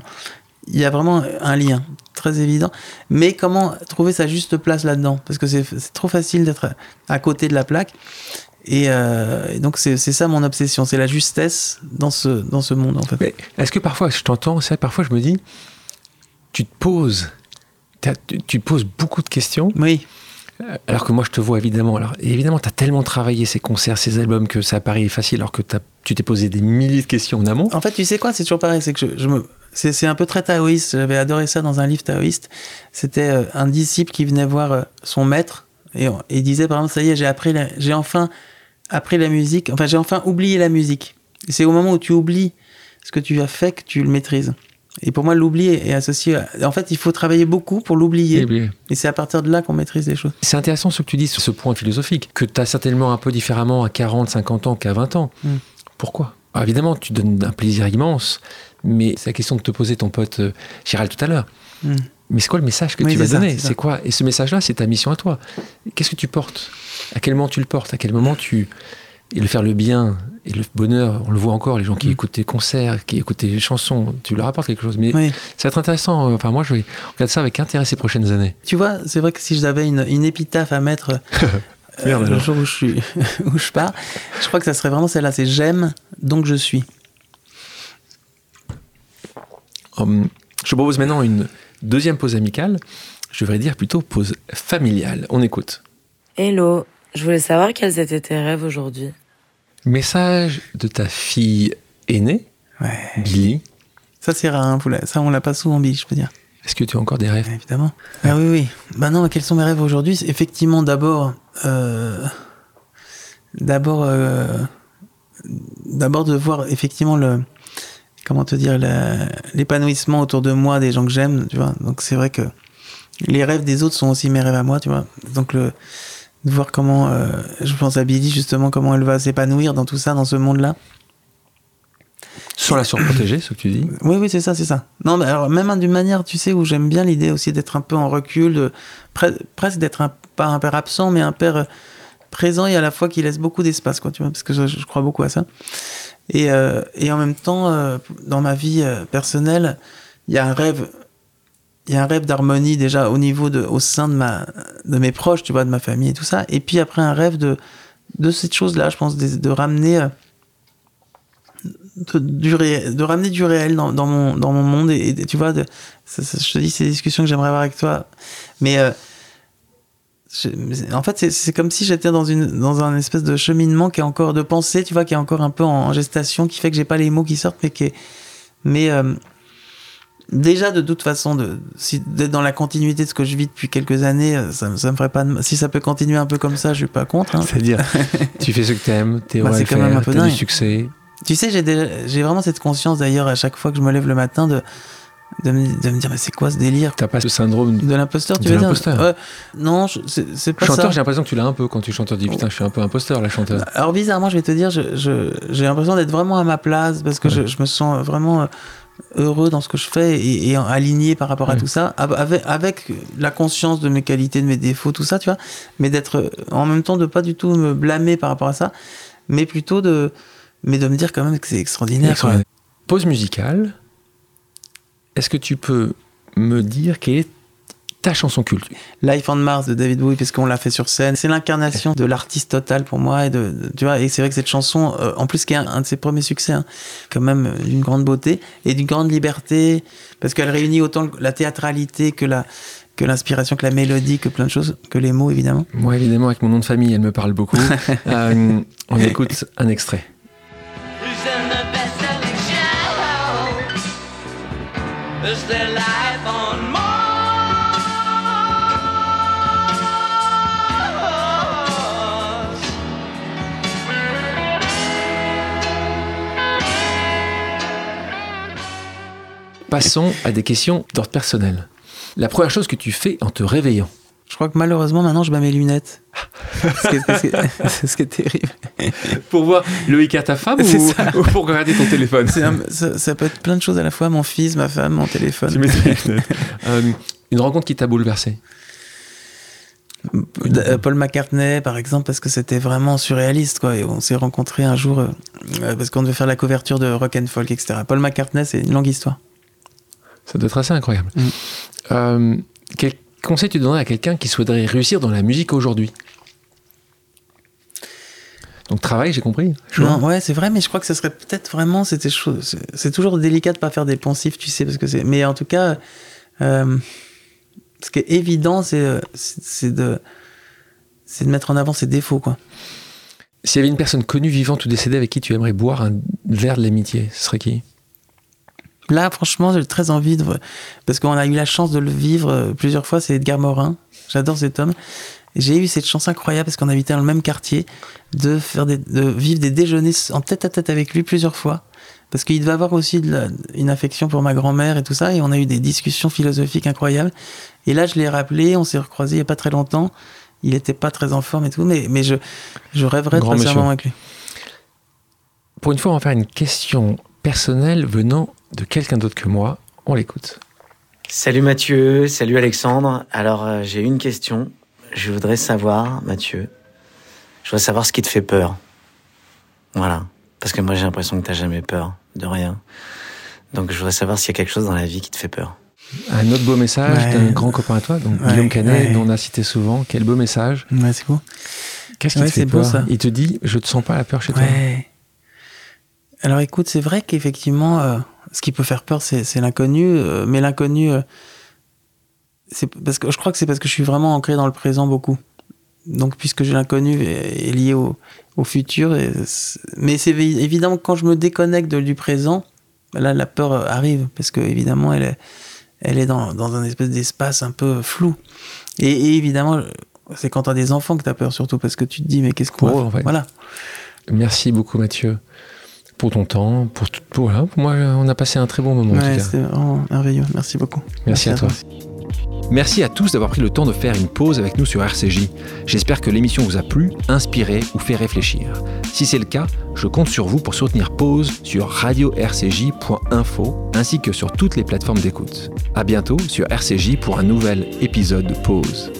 il y a vraiment un lien très évident. Mais comment trouver sa juste place là-dedans? Parce que c'est trop facile d'être à côté de la plaque. Et, euh, donc c'est ça mon obsession, c'est la justesse dans ce, dans ce monde en fait. Est-ce que parfois, je t'entends, parfois je me dis, tu te poses, tu, poses beaucoup de questions. Oui. Euh, alors que moi, je te vois évidemment. Alors, évidemment, tu as tellement travaillé ces concerts, ces albums que ça paraît facile, alors que tu t'es posé des milliers de questions en amont. En fait, tu sais quoi? C'est toujours pareil. C'est que je, je me, c'est un peu très taoïste. J'avais adoré ça dans un livre taoïste. C'était euh, un disciple qui venait voir euh, son maître et, il disait par exemple ça y est, j'ai appris, j'ai enfin appris la musique. Enfin, j'ai enfin oublié la musique. C'est au moment où tu oublies ce que tu as fait que tu le maîtrises. Et pour moi, l'oubli est associé. En fait, il faut travailler beaucoup pour l'oublier. Et c'est à partir de là qu'on maîtrise les choses. C'est intéressant ce que tu dis sur ce point philosophique, que tu as certainement un peu différemment à 40, 50 ans qu'à 20 ans. Hmm. Pourquoi? Évidemment, tu donnes un plaisir immense, mais c'est la question de te poser ton pote euh, Gérald tout à l'heure. Hmm. Mais c'est quoi le message que tu vas donner C'est quoi Et ce message-là, c'est ta mission à toi. Qu'est-ce que tu portes À quel moment tu le portes À quel moment tu et le faire le bien et le bonheur, on le voit encore, les gens qui hmm. écoutent tes concerts, qui écoutent tes chansons, tu leur apportes quelque chose. Mais ça va être intéressant. Enfin, moi, je vais regarder ça avec intérêt ces prochaines années. Tu vois, c'est vrai que si j'avais une, une épitaphe à mettre euh, le jour où je, suis, où je pars, je crois que ça serait vraiment celle-là c'est j'aime, donc je suis. Hum, je propose maintenant une deuxième pause amicale. Je devrais dire plutôt pause familiale. On écoute. Hello, je voulais savoir quels étaient tes rêves aujourd'hui. Message de ta fille aînée, ouais. Billy. Ça c'est rare, hein, ça on l'a pas souvent Billy, je peux dire. Est-ce que tu as encore des rêves? Évidemment. Ah oui, oui. Bah non, quels sont mes rêves aujourd'hui? Effectivement, d'abord, euh, d'abord, euh, d'abord de voir effectivement le, comment te dire, l'épanouissement autour de moi des gens que j'aime, tu vois. Donc c'est vrai que les rêves des autres sont aussi mes rêves à moi, tu vois. Donc le, de voir comment, euh, je pense à Billy justement, comment elle va s'épanouir dans tout ça, dans ce monde-là. Sur la surprotéger, ce que tu dis Oui, oui, c'est ça, c'est ça. Non, mais alors, même d'une manière, tu sais, où j'aime bien l'idée aussi d'être un peu en recul, presque d'être un, pas un père absent, mais un père euh, présent et à la fois qui laisse beaucoup d'espace, quoi, tu vois, parce que je, crois beaucoup à ça. Et, euh, et en même temps, euh, dans ma vie personnelle, il y a un rêve il y a un rêve d'harmonie déjà au niveau de, au sein de ma, de mes proches, tu vois, de ma famille et tout ça. Et puis après un rêve de, de cette chose-là, je pense, de, ramener, euh, de, du ré- de ramener du réel dans, mon, dans mon monde. Et, tu vois, je te dis, des discussions que j'aimerais avoir avec toi. Euh, mais en fait, c'est- comme si j'étais dans une, dans un espèce de cheminement qui est encore de pensée, tu vois, qui est encore un peu en, en gestation, qui fait que j'ai pas les mots qui sortent, mais qui est, mais euh, déjà de toute façon de si d'être dans la continuité de ce que je vis depuis quelques années euh, ça, me- ça me ferait pas de si ça peut continuer un peu comme ça je suis pas contre hein. C'est-à-dire, tu fais ce que t'aimes, t'es Bah, quand même un peu du succès. tu sais j'ai j'ai vraiment cette conscience d'ailleurs à chaque fois que je me lève le matin de de me, de me dire mais c'est quoi ce délire T'as pas ce syndrome de l'imposteur tu veux dire. Ouais. non c'est pas chanteur, ça j'ai l'impression que tu l'as un peu quand tu chantes. Tu dis putain, je suis un peu imposteur, la chanteuse. Alors bizarrement, je vais te dire, j'ai l'impression d'être vraiment à ma place parce que je, je me sens vraiment euh, heureux dans ce que je fais et, et aligné par rapport à tout ça, av- avec, avec la conscience de mes qualités, de mes défauts, tout ça, tu vois, mais d'être en même temps de pas du tout me blâmer par rapport à ça, mais plutôt de, mais de me dire quand même que c'est extraordinaire. quoi. Pause musicale. Est-ce que tu peux me dire quelle est ta chanson culte? Life on Mars de David Bowie parce qu'on l'a fait sur scène. C'est l'incarnation de l'artiste total pour moi et de, de- tu vois et c'est vrai que cette chanson euh, en plus qui est un, un de ses premiers succès hein, quand même euh, d'une grande beauté et d'une grande liberté parce qu'elle réunit autant la théâtralité que la que l'inspiration que la mélodie que plein de choses que les mots évidemment. Moi, évidemment, avec mon nom de famille, elle me parle beaucoup. Euh, on écoute un extrait. Passons à des questions d'ordre personnel. La première chose que tu fais en te réveillant. Je crois que malheureusement maintenant je bats mes lunettes. C'est ce qui est terrible. Pour voir Loïc à ta femme ou, ça. ou pour regarder ton téléphone? Un- ça, ça peut être plein de choses à la fois, mon fils, ma femme, mon téléphone. Tu mets. Euh, une rencontre qui t'a bouleversé? Euh, Paul McCartney, par exemple, parce que c'était vraiment surréaliste, quoi. Et on s'est rencontrés un jour euh, euh, parce qu'on devait faire la couverture de Rock and Folk, etc. Paul McCartney, c'est une longue histoire. Ça doit être assez incroyable. Mm. Euh, quel conseil tu donnerais à quelqu'un qui souhaiterait réussir dans la musique aujourd'hui? Donc travail, j'ai compris. Non, ouais, c'est vrai, mais je crois que ce serait peut-être vraiment, c'était. C'est toujours délicat de pas faire des poncifs, tu sais, parce que c'est. Mais en tout cas, euh, ce qui est évident, c'est euh, c'est c'est de c'est de mettre en avant ses défauts, quoi. S'il y avait une personne connue, vivante ou décédée avec qui tu aimerais boire un verre de l'amitié, ce serait qui? Là, franchement, j'ai très envie de. Parce qu'on a eu la chance de le vivre euh, plusieurs fois, c'est Edgar Morin. J'adore cet homme. J'ai eu cette chance incroyable parce qu'on habitait dans le même quartier, de, faire des, de vivre des déjeuners en tête à tête avec lui plusieurs fois. Parce qu'il devait avoir aussi de la- une affection pour ma grand-mère et tout ça. Et on a eu des discussions philosophiques incroyables. Et là, je l'ai rappelé, on s'est recroisés il n'y a pas très longtemps. Il n'était pas très en forme et tout, mais, mais je, je rêverais Grand de passer un moment avec lui. Pour une fois, on va faire une question personnelle venant de quelqu'un d'autre que moi. On l'écoute. Salut Mathieu, salut Alexandre. Alors euh, j'ai une question. Je voudrais savoir, Mathieu, je voudrais savoir ce qui te fait peur. Voilà. Parce que moi j'ai l'impression que t'as jamais peur de rien. Donc je voudrais savoir s'il y a quelque chose dans la vie qui te fait peur. Un autre beau message Ouais. d'un grand copain à toi, donc Ouais, Guillaume Canet, ouais. dont on a cité souvent. Quel beau message. Ouais, c'est beau. Qu'est-ce qui Ouais, te fait beau, peur ça. Il te dit, je te sens pas la peur chez toi. Alors écoute, c'est vrai qu'effectivement, euh, ce qui peut faire peur, c'est l'inconnu, euh, mais l'inconnu, euh, c'est parce que je crois que c'est parce que je suis vraiment ancré dans le présent beaucoup. Donc puisque j'ai l'inconnu est, est lié au, au futur, et mais c'est évi- évidemment quand je me déconnecte de- du présent, là la peur arrive parce que évidemment elle est, elle est dans, dans un espèce d'espace un peu flou. Et, et évidemment, c'est quand t'as des enfants que t'as peur surtout parce que tu te dis mais qu'est-ce qu'on va en fait. Voilà. Merci beaucoup, Mathieu, pour ton temps. Pour, tout- pour, voilà, pour moi, on a passé un très bon moment. en Ouais, tout cas. c'était vraiment merveilleux. Merci beaucoup. Merci à toi. Merci à tous d'avoir pris le temps de faire une pause avec nous sur RCJ. J'espère que l'émission vous a plu, inspiré ou fait réfléchir. Si c'est le cas, je compte sur vous pour soutenir Pause sur radio-rcj.info ainsi que sur toutes les plateformes d'écoute. À bientôt sur RCJ pour un nouvel épisode de Pause.